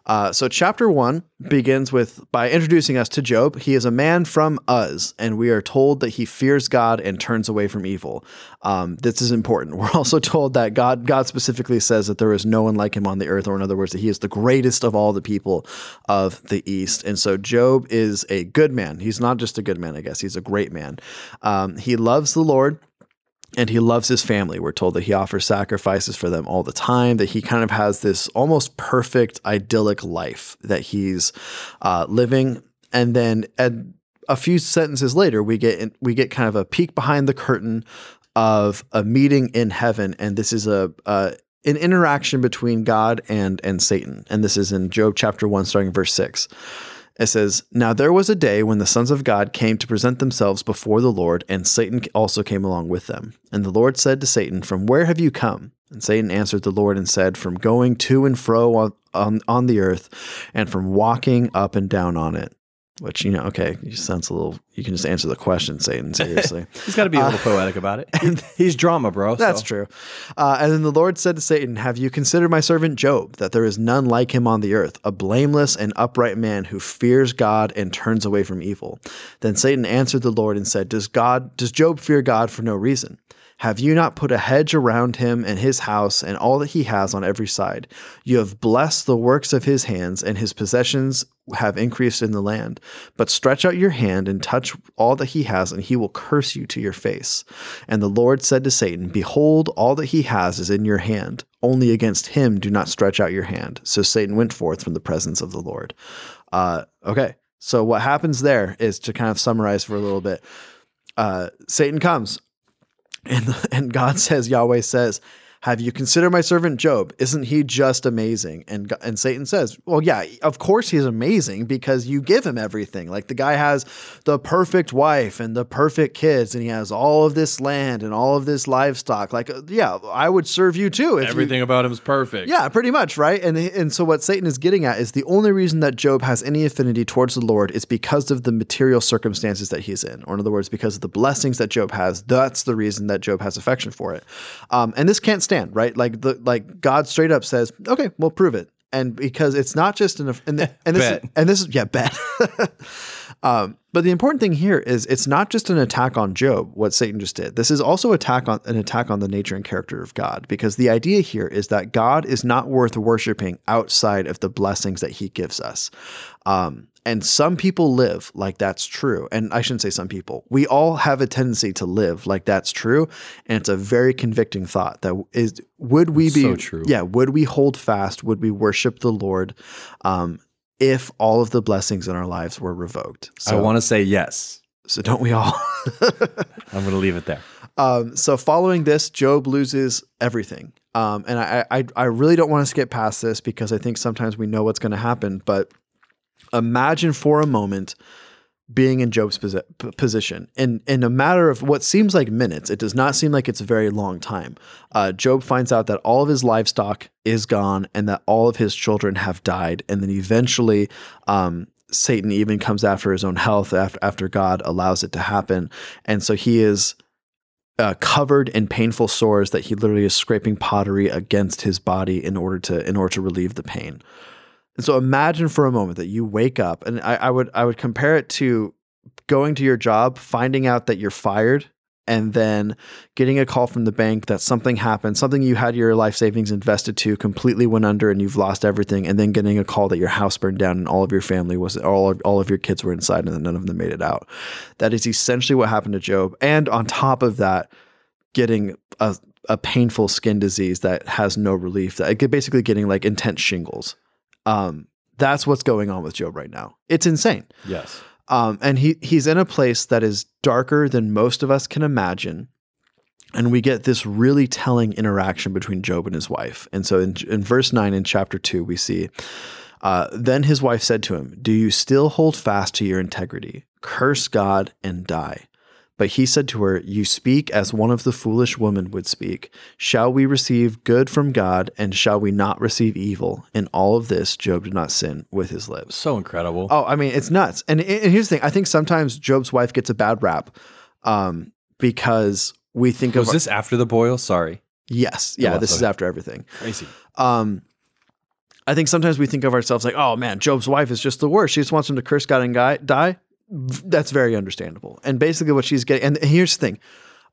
Uh, so chapter one begins with by introducing us to Job. He is a man from Uz, and we are told that he fears God and turns away from evil. Um, this is important. We're also told that God God specifically says that there is no one like him on the earth, or in other words, that he is the greatest of all the people of the East. And so Job is a good man. He's not just a good man, I guess. He's a great man. Um, he loves the Lord and he loves his family. We're told that he offers sacrifices for them all the time, that he kind of has this almost perfect, idyllic life that he's uh, living. And then at a few sentences later, we get in, we get kind of a peek behind the curtain of a meeting in heaven, and this is a, a an interaction between God and and Satan, and this is in Job chapter one, starting verse six. It says, Now there was a day when the sons of God came to present themselves before the Lord, and Satan also came along with them. And the Lord said to Satan, From where have you come? And Satan answered the Lord and said, From going to and fro on, on, on the earth, and from walking up and down on it. Which, you know, okay, you sounds a little, you can just answer the question, Satan, seriously. He's got to be a little poetic about it. He's drama, bro. That's so. true. Uh, and then the Lord said to Satan, Have you considered my servant Job, that there is none like him on the earth, a blameless and upright man who fears God and turns away from evil? Then Satan answered the Lord and said, Does God, does Job fear God for no reason? Have you not put a hedge around him and his house and all that he has on every side? You have blessed the works of his hands, and his possessions have increased in the land. But stretch out your hand and touch all that he has, and he will curse you to your face. And the Lord said to Satan, Behold, all that he has is in your hand. Only against him do not stretch out your hand. So Satan went forth from the presence of the Lord. Uh, okay. So what happens there is to kind of summarize for a little bit. Uh, Satan comes, and and God says, Yahweh says, "Have you considered my servant Job? Isn't he just amazing?" And and Satan says, "Well, yeah, of course he's amazing because you give him everything. Like the guy has the perfect wife and the perfect kids, and he has all of this land and all of this livestock. Like, uh, yeah, I would serve you too. If you- Everything about him is perfect. yeah, pretty much, right? And and so what Satan is getting at is the only reason that Job has any affinity towards the Lord is because of the material circumstances that he's in, or in other words, because of the blessings that Job has. That's the reason that Job has affection for it. Um, and this can't stand, right? Like the like God straight up says, "Okay, we'll prove it." And because it's not just an and, the, and this. Is, and this is yeah bet. Um, but the important thing here is it's not just an attack on Job, what Satan just did. This is also attack on an attack on the nature and character of God, because the idea here is that God is not worth worshiping outside of the blessings that He gives us. Um, and some people live like that's true. And I shouldn't say some people. We all have a tendency to live like that's true. And it's a very convicting thought that is would we be So true. Yeah, would we hold fast? Would we worship the Lord? Um, if all of the blessings in our lives were revoked. So, I want to say yes. so don't we all? I'm going to leave it there. um, so following this, Job loses everything. Um, and I, I, I really don't want to skip past this because I think sometimes we know what's going to happen. But imagine for a moment being in Job's posi- position in in a matter of what seems like minutes. It does not seem like it's a very long time. Uh, Job finds out that all of his livestock is gone and that all of his children have died, and then eventually. Um, Satan even comes after his own health after, after God allows it to happen. And so he is uh, covered in painful sores that he literally is scraping pottery against his body in order to in order to relieve the pain. And so imagine for a moment that you wake up, and I, I would I would compare it to going to your job, finding out that you're fired, and then getting a call from the bank that something happened, something you had your life savings invested to completely went under and you've lost everything, and then getting a call that your house burned down and all of your family was all of, all of your kids were inside and none of them made it out. That is essentially what happened to Job. And on top of that, getting a, a painful skin disease that has no relief, that basically getting like intense shingles. Um, that's what's going on with Job right now. It's insane. Yes. Um, and he he's in a place that is darker than most of us can imagine. And we get this really telling interaction between Job and his wife. And so in, in verse 9 in chapter 2, we see, uh, Then his wife said to him, Do you still hold fast to your integrity? Curse God and die. But he said to her, You speak as one of the foolish women would speak. Shall we receive good from God, and shall we not receive evil? In all of this, Job did not sin with his lips. So incredible. Oh, I mean, it's nuts. And, and here's the thing: I think sometimes Job's wife gets a bad rap um, because we think Was of Was this after the boil? Sorry. yes, yeah. This is after everything. Crazy. Um, I think sometimes we think of ourselves like, oh man, Job's wife is just the worst. She just wants him to curse God and guy, die. That's very understandable. And basically, what she's getting, and here's the thing,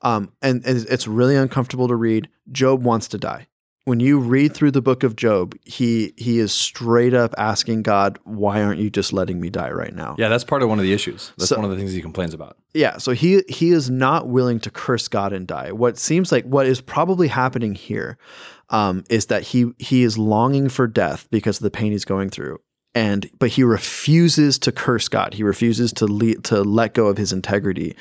um, and, and it's really uncomfortable to read. Job wants to die. When you read through the book of Job, he he is straight up asking God, "Why aren't you just letting me die right now?" Yeah, that's part of one of the issues. That's So- one of the things he complains about. Yeah, so he he is not willing to curse God and die. What seems like what is probably happening here um, is that he he is longing for death because of the pain he's going through. And but he refuses to curse God. He refuses to le- to let go of his integrity.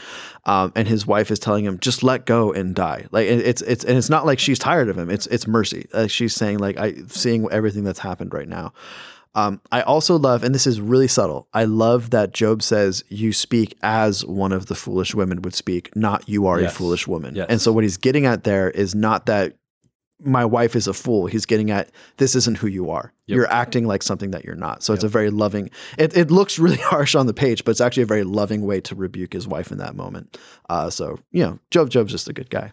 Um, and his wife is telling him, "Just let go and die." Like it's it's and it's not like she's tired of him. It's it's mercy. Uh, she's saying like I seeing everything that's happened right now. Um, I also love, and this is really subtle. I love that Job says, "You speak as one of the foolish women would speak, not you are Yes. a foolish woman." Yes. And so what he's getting at there is not that my wife is a fool. He's getting at this isn't who you are. Yep. You're acting like something that you're not. So it's a very loving. It, it looks really harsh on the page, but it's actually a very loving way to rebuke his wife in that moment. Uh, so you know, Job Job's just a good guy.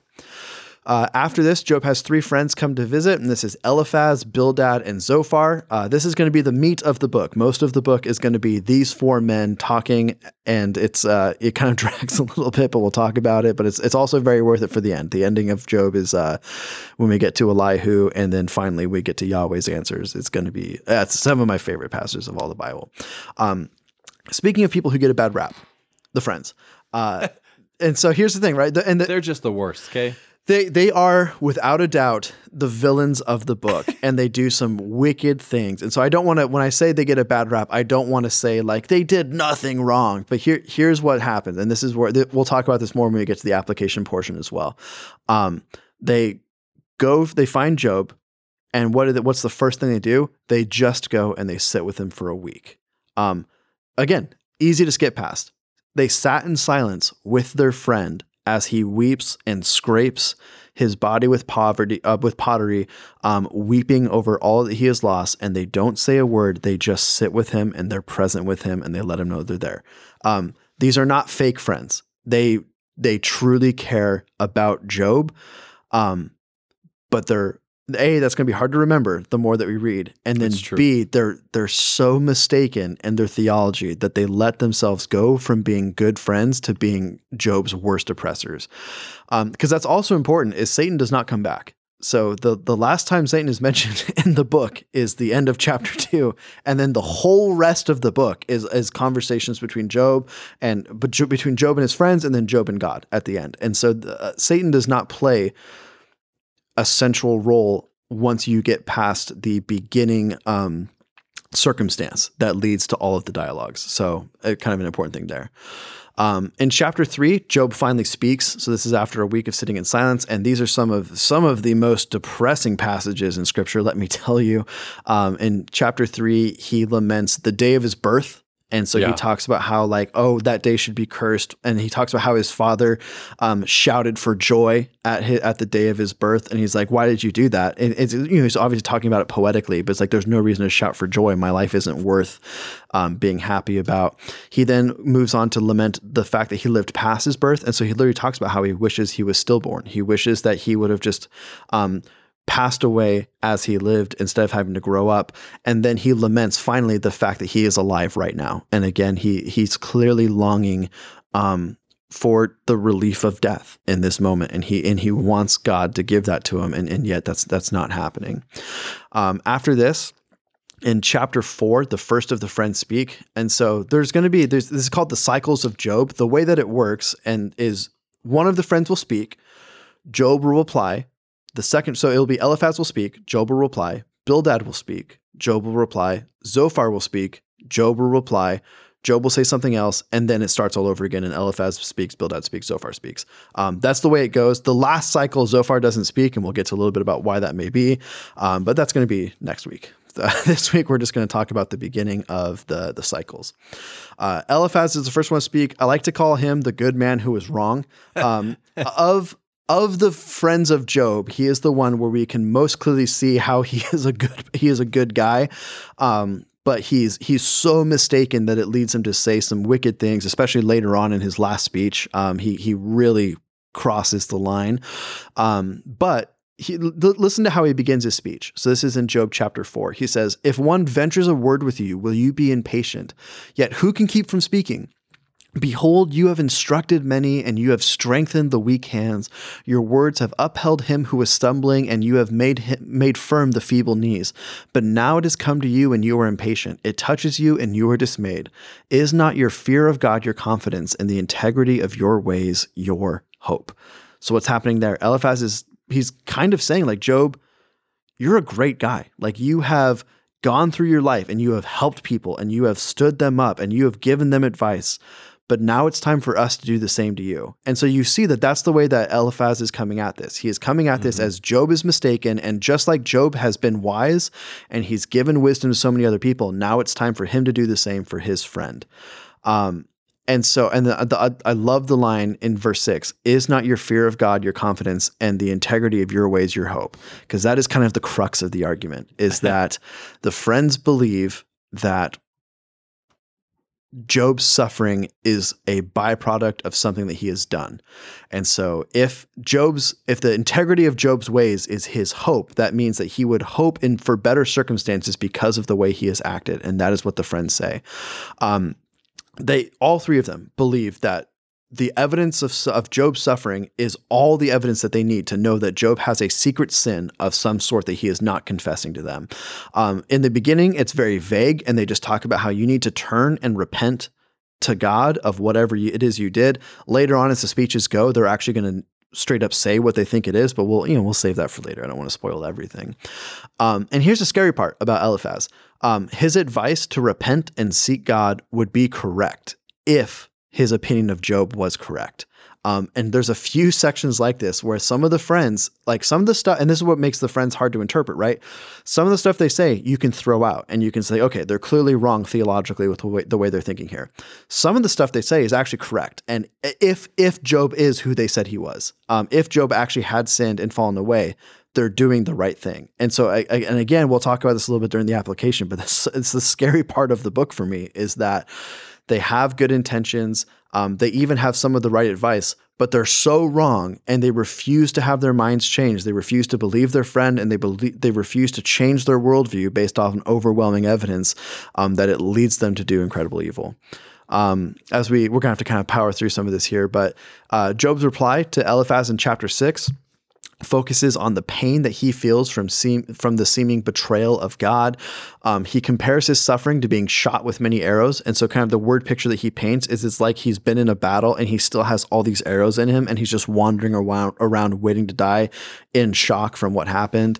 Uh, after this, Job has three friends come to visit, and this is Eliphaz, Bildad, and Zophar. Uh, this is going to be the meat of the book. Most of the book is going to be these four men talking, and it's uh, it kind of drags a little bit, but we'll talk about it. But it's it's also very worth it for the end. The ending of Job is uh, when we get to Elihu, and then finally we get to Yahweh's answers. It's going to be that's some of my favorite passages of all the Bible. Um, speaking of people who get a bad rap, the friends. Uh, and so here's the thing, right? The, and the, They're just the worst. Okay. They they are without a doubt the villains of the book and they do some wicked things. And so I don't want to when I say they get a bad rap, I don't want to say like they did nothing wrong. But here here's what happened. And this is where th- we'll talk about this more when we get to the application portion as well. Um, they go they find Job and what the, what's the first thing they do? They just go and they sit with him for a week. Um, again, easy to skip past. They sat in silence with their friend as he weeps and scrapes his body with poverty, uh, with pottery, um, weeping over all that he has lost. And they don't say a word. They just sit with him and they're present with him and they let him know they're there. Um, these are not fake friends. They they truly care about Job, um, but they're a that's going to be hard to remember the more that we read and then b they're they're so mistaken in their theology that they let themselves go from being good friends to being job's worst oppressors. Because that's also important is satan does not come back. So the the last time satan is mentioned in the book is the end of chapter 2 and then the whole rest of the book is is conversations between job and but between job and his friends and then job and god at the end. And so the, uh, satan does not play a central role once you get past the beginning um, circumstance that leads to all of the dialogues. So, uh, kind of an important thing there. Um, in chapter three, Job finally speaks. So this is after a week of sitting in silence, and these are some of some of the most depressing passages in Scripture. Let me tell you. Um, in chapter three, he laments the day of his birth. And so Yeah. he talks about how, like, oh, that day should be cursed, and he talks about how his father um, shouted for joy at his, at the day of his birth, and he's like, "Why did you do that?" And it's you know he's obviously talking about it poetically, but it's like there's no reason to shout for joy. My life isn't worth um, being happy about. He then moves on to lament the fact that he lived past his birth, and so he literally talks about how he wishes he was stillborn. He wishes that he would have just um, passed away as he lived instead of having to grow up and then he laments finally the fact that he is alive right now and again he he's clearly longing um for the relief of death in this moment and he and he wants God to give that to him and, and yet that's that's not happening um after this in chapter four, the first of the friends speak. And so there's going to be, this is called the cycles of Job. The way that it works and is one of the friends will speak, Job will reply. The second, so it'll be Eliphaz will speak, Job will reply, Bildad will speak, Job will reply, Zophar will speak, Job will reply, Job will say something else, and then it starts all over again. And Eliphaz speaks, Bildad speaks, Zophar speaks. Um, that's the way it goes. The last cycle, Zophar doesn't speak, and we'll get to a little bit about why that may be. Um, but that's going to be next week. this week, we're just going to talk about the beginning of the the cycles. Uh, Eliphaz is the first one to speak. I like to call him the good man who is wrong. Um, of of the friends of Job, he is the one where we can most clearly see how he is a good he is a good guy. Um, but he's he's so mistaken that it leads him to say some wicked things, especially later on in his last speech. Um, he he really crosses the line. Um, but he, l- listen to how he begins his speech. So this is in Job chapter 4. He says, If one ventures a word with you, will you be impatient? Yet who can keep from speaking? Behold, you have instructed many, and you have strengthened the weak hands. Your words have upheld him who was stumbling, and you have made him, made firm the feeble knees. But now it has come to you, and you are impatient. It touches you, and you are dismayed. Is not your fear of God your confidence, and the integrity of your ways your hope? So what's happening there? Eliphaz is he's kind of saying like Job, you're a great guy. Like you have gone through your life and you have helped people and you have stood them up and you have given them advice. But now it's time for us to do the same to you. And so you see that that's the way that Eliphaz is coming at this. He is coming at this as Job is mistaken. And just like Job has been wise and he's given wisdom to so many other people, now it's time for him to do the same for his friend. Um, and so, and the, the, I love the line in verse six: "Is not your fear of God your confidence, and the integrity of your ways your hope?" Because that is kind of the crux of the argument: is that the friends believe that Job's suffering is a byproduct of something that he has done. And so if Job's if the integrity of Job's ways is his hope, that means that he would hope in for better circumstances because of the way he has acted. And that is what the friends say. Um, they all three of them believe that the evidence of, of Job's suffering is all the evidence that they need to know that Job has a secret sin of some sort that he is not confessing to them. Um, in the beginning, it's very vague, and they just talk about how you need to turn and repent to God of whatever it is you did. Later on, as the speeches go, they're actually going to straight up say what they think it is, but we'll you know we'll save that for later. I don't want to spoil everything. Um, and here's the scary part about Eliphaz: um, his advice to repent and seek God would be correct if his opinion of Job was correct. Um, and there's a few sections like this where some of the friends, like some of the stuff, and this is what makes the friends hard to interpret, right? Some of the stuff they say you can throw out and you can say, okay, they're clearly wrong theologically with the way, the way they're thinking here. Some of the stuff they say is actually correct. And if if Job is who they said he was, um, if Job actually had sinned and fallen away, they're doing the right thing. And so, I, I, and again, we'll talk about this a little bit during the application, but this, it's the scary part of the book for me is that they have good intentions. Um, they even have some of the right advice, but they're so wrong, and they refuse to have their minds changed. They refuse to believe their friend, and they believe they refuse to change their worldview based off an overwhelming evidence um, that it leads them to do incredible evil. Um, as we we're gonna have to kind of power through some of this here, but uh, Job's reply to Eliphaz in chapter six focuses on the pain that he feels from seem, from the seeming betrayal of God. Um, he compares his suffering to being shot with many arrows, and so kind of the word picture that he paints is it's like he's been in a battle and he still has all these arrows in him, and he's just wandering around, around waiting to die in shock from what happened.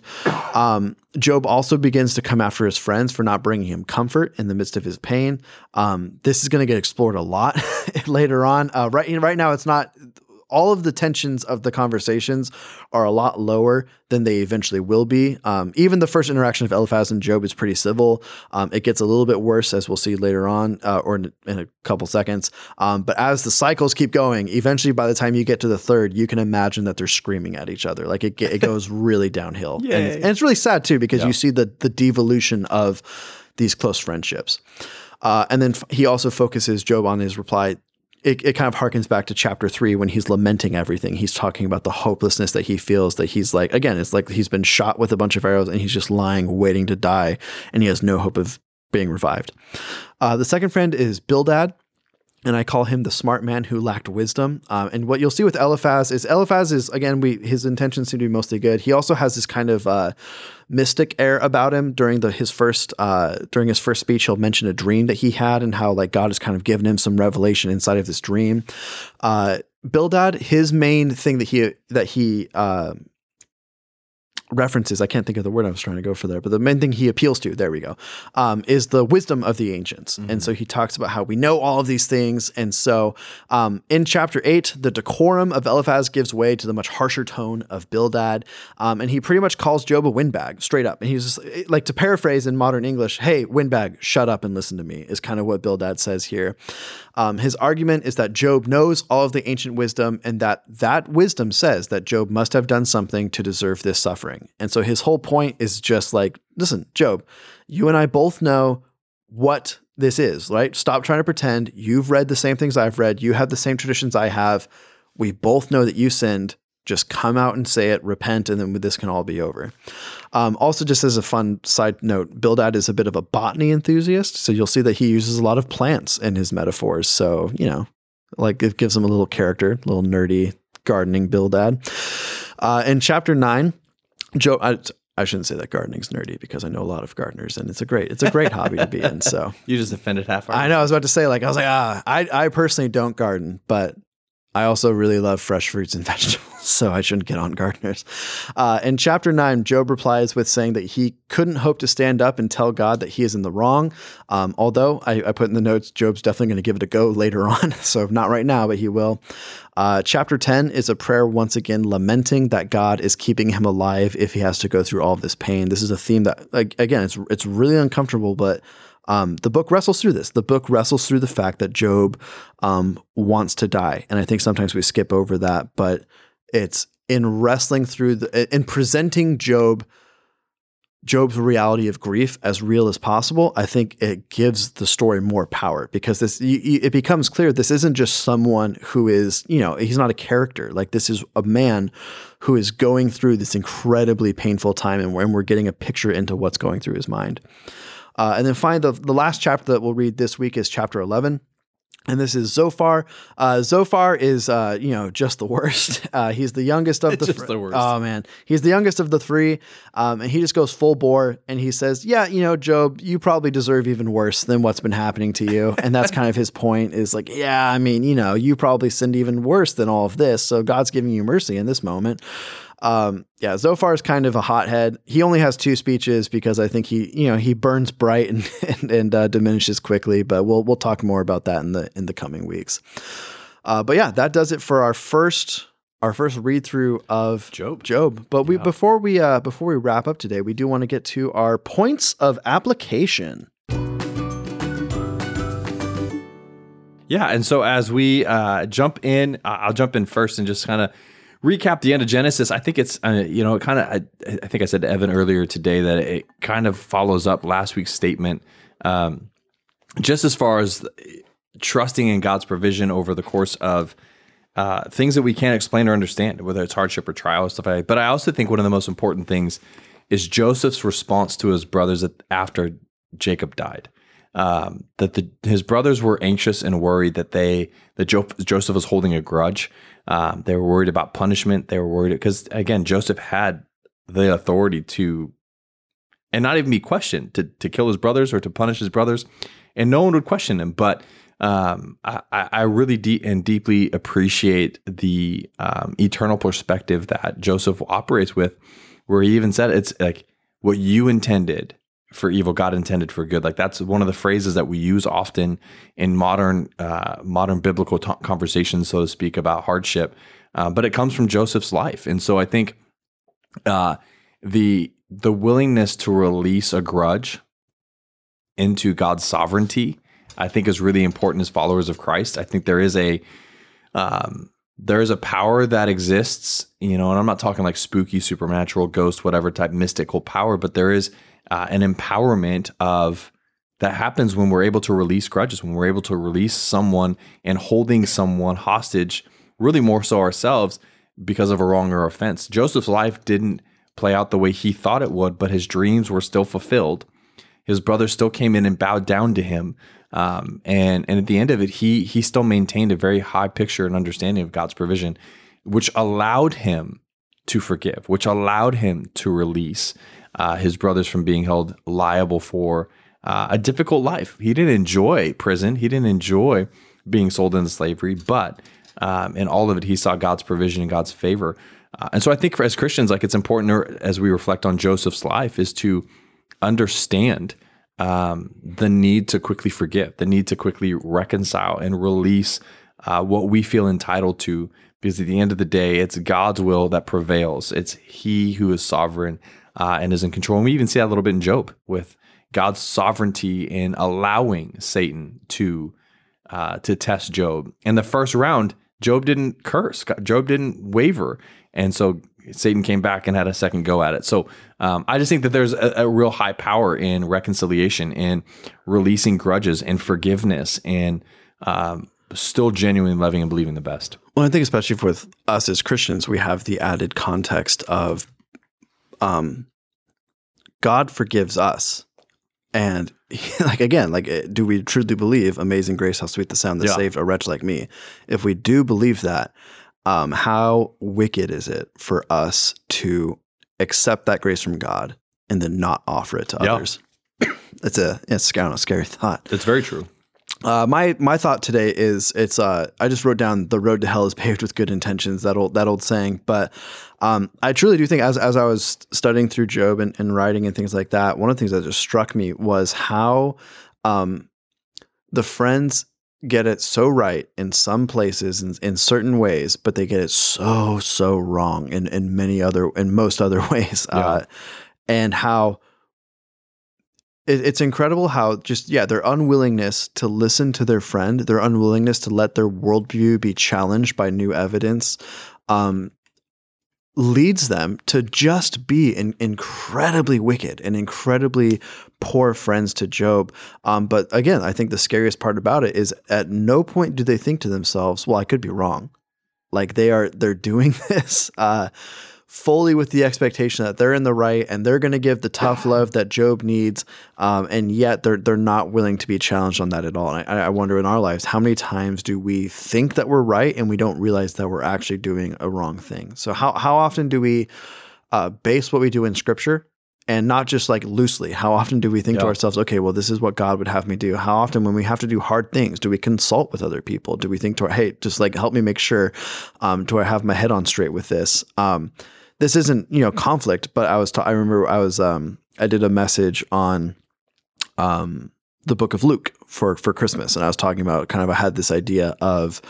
Um, Job also begins to come after his friends for not bringing him comfort in the midst of his pain. Um, this is going to get explored a lot later on. Uh, right, right now, it's not all of the tensions of the conversations are a lot lower than they eventually will be. Um, even the first interaction of Eliphaz and Job is pretty civil. Um, it gets a little bit worse as we'll see later on, uh, or in, in, a couple seconds. Um, but as the cycles keep going, eventually by the time you get to the third, you can imagine that they're screaming at each other. Like it, it goes really downhill, and, and, it's really sad too because yeah. you see the the devolution of these close friendships. Uh, and then f- he also focuses Job on his reply it, it kind of harkens back to chapter three when he's lamenting everything. He's talking about the hopelessness that he feels that he's like, again, it's like he's been shot with a bunch of arrows and he's just lying, waiting to die, and he has no hope of being revived. Uh, the second friend is Bildad and I call him the smart man who lacked wisdom. Um, and what you'll see with Eliphaz is Eliphaz is again, we his intentions seem to be mostly good. He also has this kind of uh, mystic air about him during the his first uh, during his first speech. He'll mention a dream that he had and how like God has kind of given him some revelation inside of this dream. Uh, Bildad, his main thing that he that he uh, references, I can't think of the word I was trying to go for there, but the main thing he appeals to, there we go, um, is the wisdom of the ancients. Mm-hmm. And so he talks about how we know all of these things. And so um, in chapter eight, the decorum of Eliphaz gives way to the much harsher tone of Bildad. Um, and he pretty much calls Job a windbag straight up. And he's just eh, like to paraphrase in modern English, hey, windbag, shut up and listen to me, is kind of what Bildad says here. Um, his argument is that Job knows all of the ancient wisdom and that that wisdom says that Job must have done something to deserve this suffering. And so his whole point is just like, listen, Job, you and I both know what this is, right? Stop trying to pretend. You've read the same things I've read. You have the same traditions I have. We both know that you sinned. Just come out and say it, repent, and then this can all be over. Um, also, just as a fun side note, Bildad is a bit of a botany enthusiast. So you'll see that he uses a lot of plants in his metaphors. So, you know, like it gives him a little character, a little nerdy gardening Bildad. Uh, in chapter nine, Joe, I, I shouldn't say that gardening's nerdy because I know a lot of gardeners and it's a great it's a great hobby to be in. So you just offended half. I know. I was about to say like I was like ah I I personally don't garden, but I also really love fresh fruits and vegetables, so I shouldn't get on gardeners. Uh, in chapter nine, Job replies with saying that he couldn't hope to stand up and tell God that he is in the wrong. Um, although I, I, put in the notes, Job's definitely going to give it a go later on, so not right now, but he will. Uh, chapter 10 is a prayer once again lamenting that God is keeping him alive if he has to go through all of this pain. This is a theme that, like, again, it's it's really uncomfortable, but um, the book wrestles through this. The book wrestles through the fact that Job um, wants to die, and I think sometimes we skip over that. But it's in wrestling through the in presenting Job Job's reality of grief as real as possible. I think it gives the story more power because this it becomes clear this isn't just someone who is you know he's not a character. Like this is a man who is going through this incredibly painful time, and we're getting a picture into what's going through his mind. Uh, and then finally, the, the last chapter that we'll read this week is chapter 11 and this is Zophar. Uh, Zophar is, uh, you know, just the worst. Uh, he's the youngest of the. just fr- the worst. Oh man, he's the youngest of the three, um, and he just goes full bore, and he says, "Yeah, you know, Job, you probably deserve even worse than what's been happening to you." and that's kind of his point. Is like, yeah, I mean, you know, you probably sinned even worse than all of this, so God's giving you mercy in this moment. Um, yeah, Zophar is kind of a hothead. He only has two speeches because I think he, you know, he burns bright and and, and uh, diminishes quickly. But we'll we'll talk more about that in the in the coming weeks. Uh, but yeah, that does it for our first our first read through of Job. Job. But we before we uh, before we wrap up today, we do want to get to our points of application. Yeah, and so as we uh, jump in, I'll jump in first and just kind of recap the end of Genesis, I think it's uh, you know kind of I, I, think I said to Evan earlier today that it kind of follows up last week's statement, um, just as far as trusting in God's provision over the course of uh, things that we can't explain or understand, whether it's hardship or trial or stuff like that. But I also think one of the most important things is Joseph's response to his brothers after Jacob died. Um, that the, his brothers were anxious and worried that they that jo- Joseph was holding a grudge um, they were worried about punishment. They were worried because again, Joseph had the authority to, and not even be questioned to to kill his brothers or to punish his brothers, and no one would question him. But um, I, I, really and deeply appreciate the um, eternal perspective that Joseph operates with, where he even said it's like what you intended for evil, God intended for good. Like that's one of the phrases that we use often in modern uh, modern biblical t- conversations, so to speak, about hardship. Uh, but it comes from Joseph's life, and so I think uh, the the willingness to release a grudge into God's sovereignty, I think, is really important as followers of Christ. I think there is a um, there is a power that exists, you know, and I'm not talking like spooky, supernatural, ghost, whatever type mystical power, but there is uh, an empowerment of that happens when we're able to release grudges, when we're able to release someone and holding someone hostage, really more so ourselves because of a wrong or offense. Joseph's life didn't play out the way he thought it would, but his dreams were still fulfilled. His brother still came in and bowed down to him. Um, and and at the end of it, he he still maintained a very high picture and understanding of God's provision, which allowed him to forgive, which allowed him to release uh, his brothers from being held liable for uh, a difficult life. He didn't enjoy prison. He didn't enjoy being sold into slavery, but um, in all of it, he saw God's provision and God's favor. Uh, and so I think for, as Christians, like it's important as we reflect on Joseph's life is to understand um, the need to quickly forgive, the need to quickly reconcile and release uh, what we feel entitled to. Because at the end of the day, it's God's will that prevails. It's He who is sovereign uh, and is in control. And we even see that a little bit in Job with God's sovereignty in allowing Satan to uh, to test Job. In the first round, Job didn't curse. Job didn't waver, and so Satan came back and had a second go at it. So um, I just think that there's a, a, real high power in reconciliation, in releasing grudges, and forgiveness, and um, still genuinely loving and believing the best. Well, I think especially with us as Christians, we have the added context of um, God forgives us. And like again, like eh, do we truly believe "Amazing Grace, how sweet the sound that yeah. saved a wretch like me"? If we do believe that, um, how wicked is it for us to accept that grace from God and then not offer it to yeah. others? it's a it's kind of a scary thought. It's very true. Uh, my my thought today is it's uh I just wrote down the road to hell is paved with good intentions that old that old saying but um I truly do think as as I was studying through Job and, and writing and things like that one of the things that just struck me was how um the friends get it so right in some places in, in certain ways but they get it so so wrong in in many other in most other ways Yeah. uh and how it's incredible how just yeah their unwillingness to listen to their friend their unwillingness to let their worldview be challenged by new evidence um, leads them to just be in, incredibly wicked and incredibly poor friends to job. Um, but again i think the scariest part about it is at no point do they think to themselves well i could be wrong. Like they are they're doing this uh, fully with the expectation that they're in the right and they're going to give the tough love that Job needs, um, and yet they're they're not willing to be challenged on that at all. And I, I wonder in our lives how many times do we think that we're right and we don't realize that we're actually doing a wrong thing. So how how often do we uh, base what we do in Scripture? And not just like loosely. How often do we think to ourselves, okay, well, this is what God would have me do? How often, when we have to do hard things, do we consult with other people? Do we think to, hey, just like help me make sure, um, do I have my head on straight with this? Um, this isn't you know conflict but i was ta- i remember i was um i did a message on um the book of luke for for christmas and i was talking about kind of i had this idea of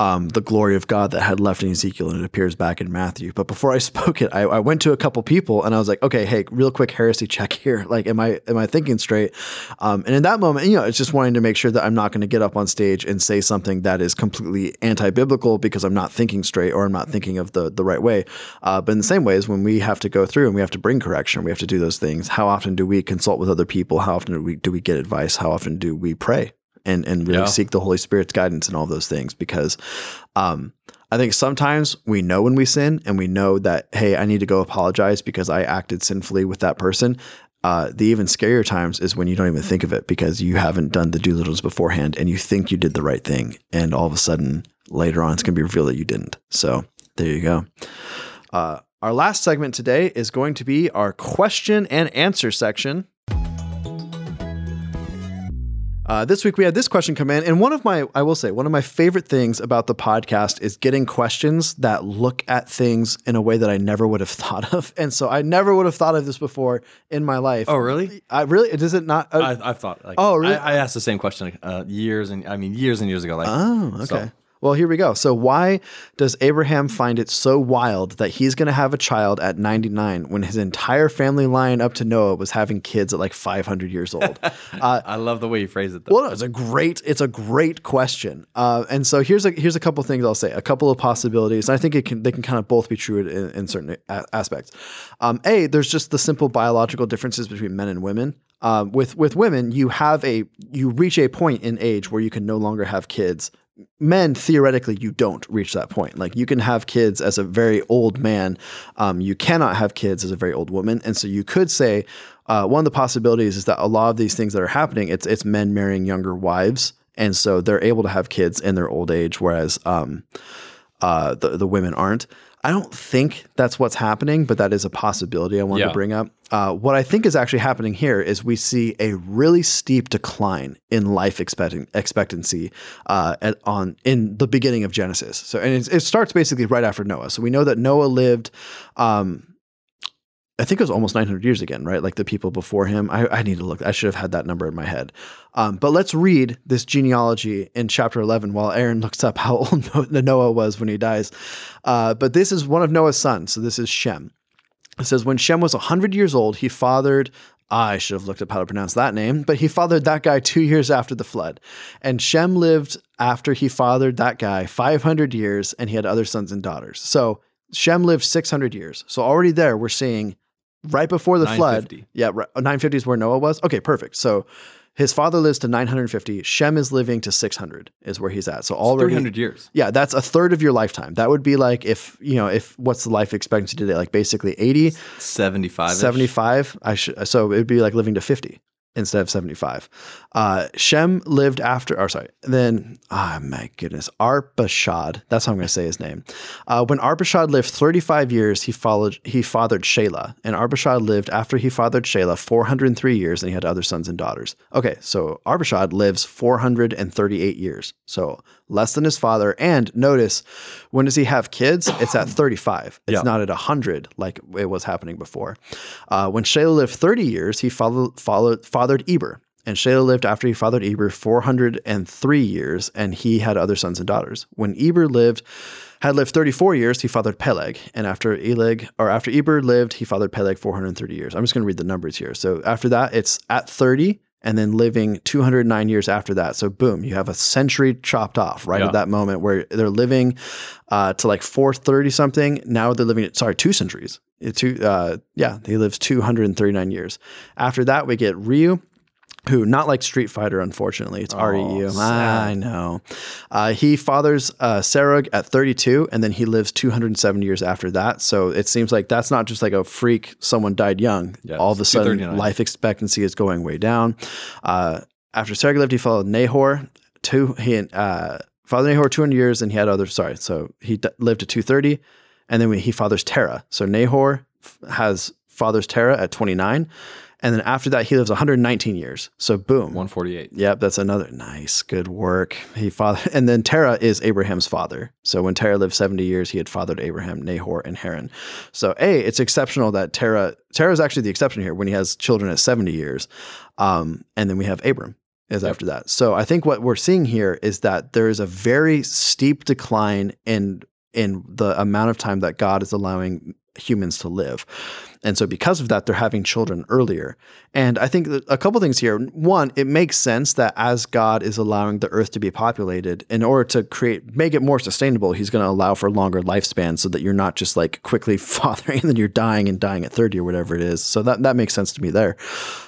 um, the glory of God that had left in Ezekiel, and it appears back in Matthew. But before I spoke it, I, I went to a couple people, and I was like, "Okay, hey, real quick heresy check here. Like, am I am I thinking straight?" Um, and in that moment, you know, it's just wanting to make sure that I'm not going to get up on stage and say something that is completely anti-biblical because I'm not thinking straight or I'm not thinking of the the right way. Uh, but in the same ways, when we have to go through and we have to bring correction, we have to do those things. How often do we consult with other people? How often do we do we get advice? How often do we pray? And, and really Yeah. seek the Holy Spirit's guidance and all those things because um, I think sometimes we know when we sin and we know that, hey, I need to go apologize because I acted sinfully with that person. Uh, the even scarier times is when you don't even think of it because you haven't done the due diligence beforehand and you think you did the right thing. And all of a sudden, later on, it's going to be revealed that you didn't. So there you go. Uh, our last segment today is going to be our question and answer section. Uh, this week we had this question come in, and one of my, I will say, one of my favorite things about the podcast is getting questions that look at things in a way that I never would have thought of. And so I never would have thought of this before in my life. Oh, really? I really, does it not? uh, I, I've thought. Like, Oh, really? I, I asked the same question uh, years and I mean years and years ago. Like, Oh, okay. So- Well, here we go. So, why does Abraham find it so wild that he's going to have a child at 99 when his entire family line up to Noah was having kids at like 500 years old? uh, I love the way you phrase it. Though. well, no, it's a great, it's a great question. Uh, and so here's a here's a couple things I'll say, a couple of possibilities. And I think it can they can kind of both be true in, in certain a- aspects. Um, a, there's just the simple biological differences between men and women. Um, with with women, you have a you reach a point in age where you can no longer have kids. Men theoretically, you don't reach that point. Like you can have kids as a very old man, um, you cannot have kids as a very old woman. And so you could say uh, one of the possibilities is that a lot of these things that are happening, it's it's men marrying younger wives, and so they're able to have kids in their old age, whereas um, uh, the the women aren't. I don't think that's what's happening, but that is a possibility I wanted Yeah. to bring up. Uh, what I think is actually happening here is we see a really steep decline in life expecting, expectancy uh, at, on in the beginning of Genesis. So, and it, it starts basically right after Noah. So we know that Noah lived. Um, I think it was almost 900 years again, right? Like the people before him. I, I need to look. I should have had that number in my head. Um, but let's read this genealogy in chapter 11 while Aaron looks up how old Noah was when he dies. Uh, but this is one of Noah's sons. So this is Shem. It says, when Shem was 100 years old, he fathered. I should have looked up how to pronounce that name, but he fathered that guy two years after the flood. And Shem lived after he fathered that guy 500 years, and he had other sons and daughters. So Shem lived 600 years. So already there, we're seeing right before the flood. Yeah, right, 950 is where Noah was. Okay, perfect. So his father lives to 950. Shem is living to 600, is where he's at. So already, 300 years. yeah, that's a third of your lifetime. That would be like if you know if what's the life expectancy today? Like basically 80, 75. 75. I should so it would be like living to 50. Instead of 75. Uh, Shem lived after, or sorry, then, oh my goodness, Arpachshad, that's how I'm going to say his name. Uh, when Arpachshad lived 35 years, he followed, he fathered Shelah. And Arpachshad lived after he fathered Shelah 403 years, and he had other sons and daughters. Okay, so Arpachshad lives 438 years. So less than his father. And notice, when does he have kids? It's at 35. It's Yeah. not at 100 like it was happening before. Uh, when Shelah lived 30 years, he followed, followed, fathered Eber. And Shelah lived after he fathered Eber 403 years, and he had other sons and daughters. When Eber lived, had lived 34 years, he fathered Peleg. And after Eleg, or after Eber lived, he fathered Peleg 430 years. I'm just going to read the numbers here. So after that, it's at 30 and then living 209 years after that. So boom, you have a century chopped off right Yeah. at that moment where they're living uh, to like 430 something. Now they're living, at, sorry, two centuries. Two, uh, yeah, he lives 239 years. After that, we get Ryu, who not like Street Fighter, unfortunately. It's REU. Oh, sad. I know. Uh, he fathers uh, Serug at 32, and then he lives 207 years after that. So it seems like that's not just like a freak, someone died young. All of a sudden, life expectancy is going way down. Uh, after Serug lived, he followed Nahor. Two, he uh, fathered Nahor 200 years, and he had other. Sorry. So he d- lived to 230, and then we, he fathers Terah. So Nahor f- has fathers Terah at 29. And then after that, he lives 119 years. So boom. 148. Yep, that's another nice, good work. He father, and then Terah is Abraham's father. So when Terah lived seventy years, he had fathered Abraham, Nahor, and Haran. So a, it's exceptional that Terah Terah is actually the exception here when he has children at seventy years, um, and then we have Abram is after that. So I think what we're seeing here is that there is a very steep decline in in the amount of time that God is allowing humans to live. And so because of that, they're having children earlier. And I think that a couple things here. One, it makes sense that as God is allowing the earth to be populated, in order to create make it more sustainable, he's going to allow for longer lifespans so that you're not just like quickly fathering and then you're dying and dying at 30 or whatever it is. So that that makes sense to me there.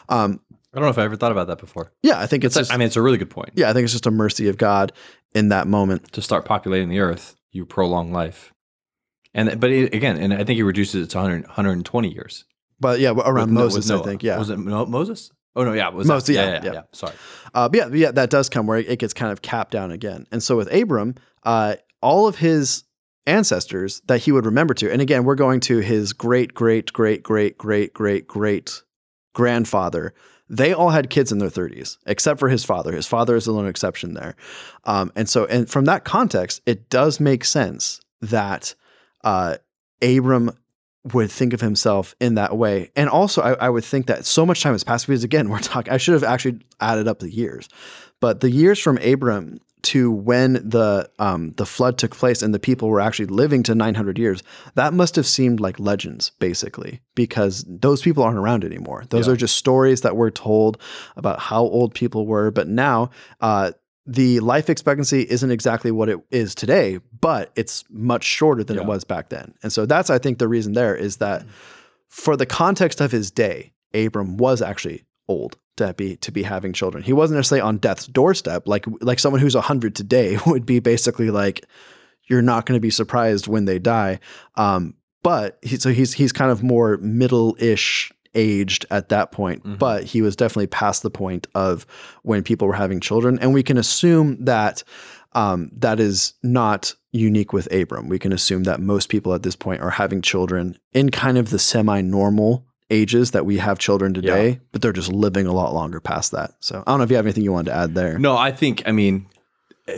Um, I don't know if I ever thought about that before. yeah, I think it's just I mean, it's a really good point. yeah, I think it's just a mercy of God in that moment. To start populating the earth, you prolong life. And but it, again, and I think he reduces it to 100, 120 years. But yeah, around With No- Moses, I think. Yeah. Was it Mo- Moses? Oh no, yeah, it was Moses, yeah, yeah, yeah, yeah. yeah. Sorry. Uh, but yeah, but yeah, that does come where it gets kind of capped down again. And so with Abram, uh, all of his ancestors that he would remember to, and again, we're going to his great, great, great, great, great, great, great grandfather. They all had kids in their 30s, except for his father. His father is the lone exception there. Um, and so, and from that context, it does make sense that uh, Abram would think of himself in that way. And also, I, I would think that so much time has passed because, again, we're talking, I should have actually added up the years, but the years from Abram to when the um, the flood took place and the people were actually living to 900 years, that must have seemed like legends, basically, because those people aren't around anymore. Those Yeah. are just stories that we're told about how old people were. But now, uh, the life expectancy isn't exactly what it is today, but it's much shorter than it was back then. And so that's, I think, the reason there is that for the context of his day, Abram was actually old to be to be having children. He wasn't necessarily on death's doorstep, like like someone who's hundred today would be basically like, you're not going to be surprised when they die. Um, but he, so he's he's kind of more middle-ish aged at that point, Mhm. but he was definitely past the point of when people were having children, and we can assume that um, that is not unique with Abram. We can assume that most people at this point are having children in kind of the semi-normal ages that we have children today, but they're just living a lot longer past that. So I don't know if you have anything you wanted to add there. No, I think I mean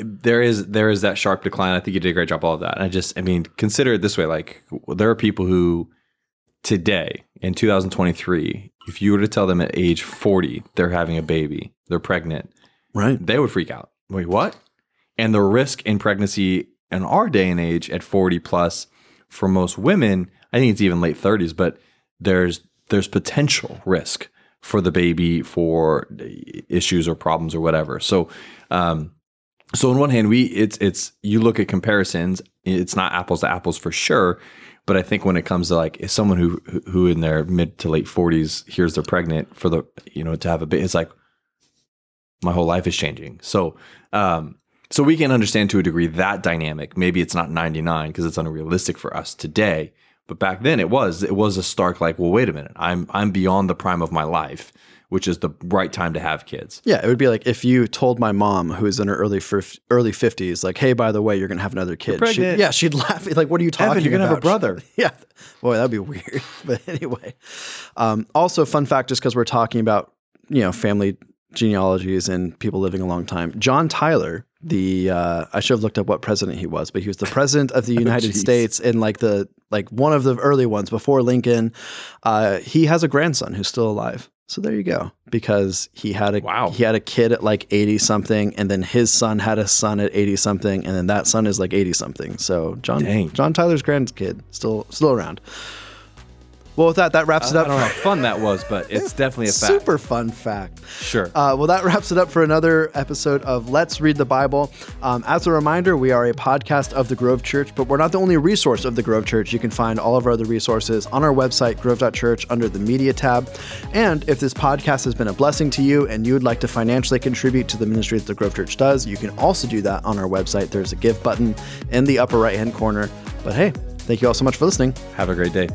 there is there is that sharp decline. I think you did a great job all of that. I just I mean consider it this way: like there are people who today in 2023, if you were to tell them at age 40 they're having a baby, they're pregnant, Right? they would freak out. Wait, what? And the risk in pregnancy in our day and age at 40 plus for most women, I think it's even late 30s, but there's there's potential risk for the baby for issues or problems or whatever. So um so on one hand, we it's it's you look at comparisons, it's not apples to apples for sure, but I think when it comes to like someone who who- in their mid to late 40s hears they're pregnant for the you know to have a baby, it's like my whole life is changing. So, um, so we can understand to a degree that dynamic. Maybe it's not 99 because it's unrealistic for us today, But back then it was it was a stark like, well, wait a minute, I'm I'm beyond the prime of my life, which is the right time to have kids. Yeah, it would be like if you told my mom, who is in her early fif- early fifties, like, "Hey, by the way, you're gonna have another kid." She, pregnant. yeah, she'd laugh. Like, what are you talking Evan, you're gonna have a brother. yeah, boy, that'd be weird. but anyway, um, also fun fact, just because we're talking about you know family genealogies and people living a long time. John Tyler, the uh, I should have looked up what president he was, but he was the president of the United geez. States in like the like one of the early ones before Lincoln. Uh, he has a grandson who's still alive. So there you go. Because he had a Wow. he had a kid at like 80 something and then his son had a son at 80 something and then that son is like 80 something. So John Dang. John Tyler's grandkid still still around. Well, with that that wraps it up. I don't know how fun that was, but it's definitely a fact. Super fun fact. Sure. Uh, well, that wraps it up for another episode of Let's Read the Bible. Um, as a reminder, we are a podcast of the Grove Church, but we're not the only resource of the Grove Church. You can find all of our other resources on our website, grove.church, under the media tab. And if this podcast has been a blessing to you and you would like to financially contribute to the ministry that the Grove Church does, you can also do that on our website. There's a give button in the upper right hand corner. But hey, thank you all so much for listening. have a great day.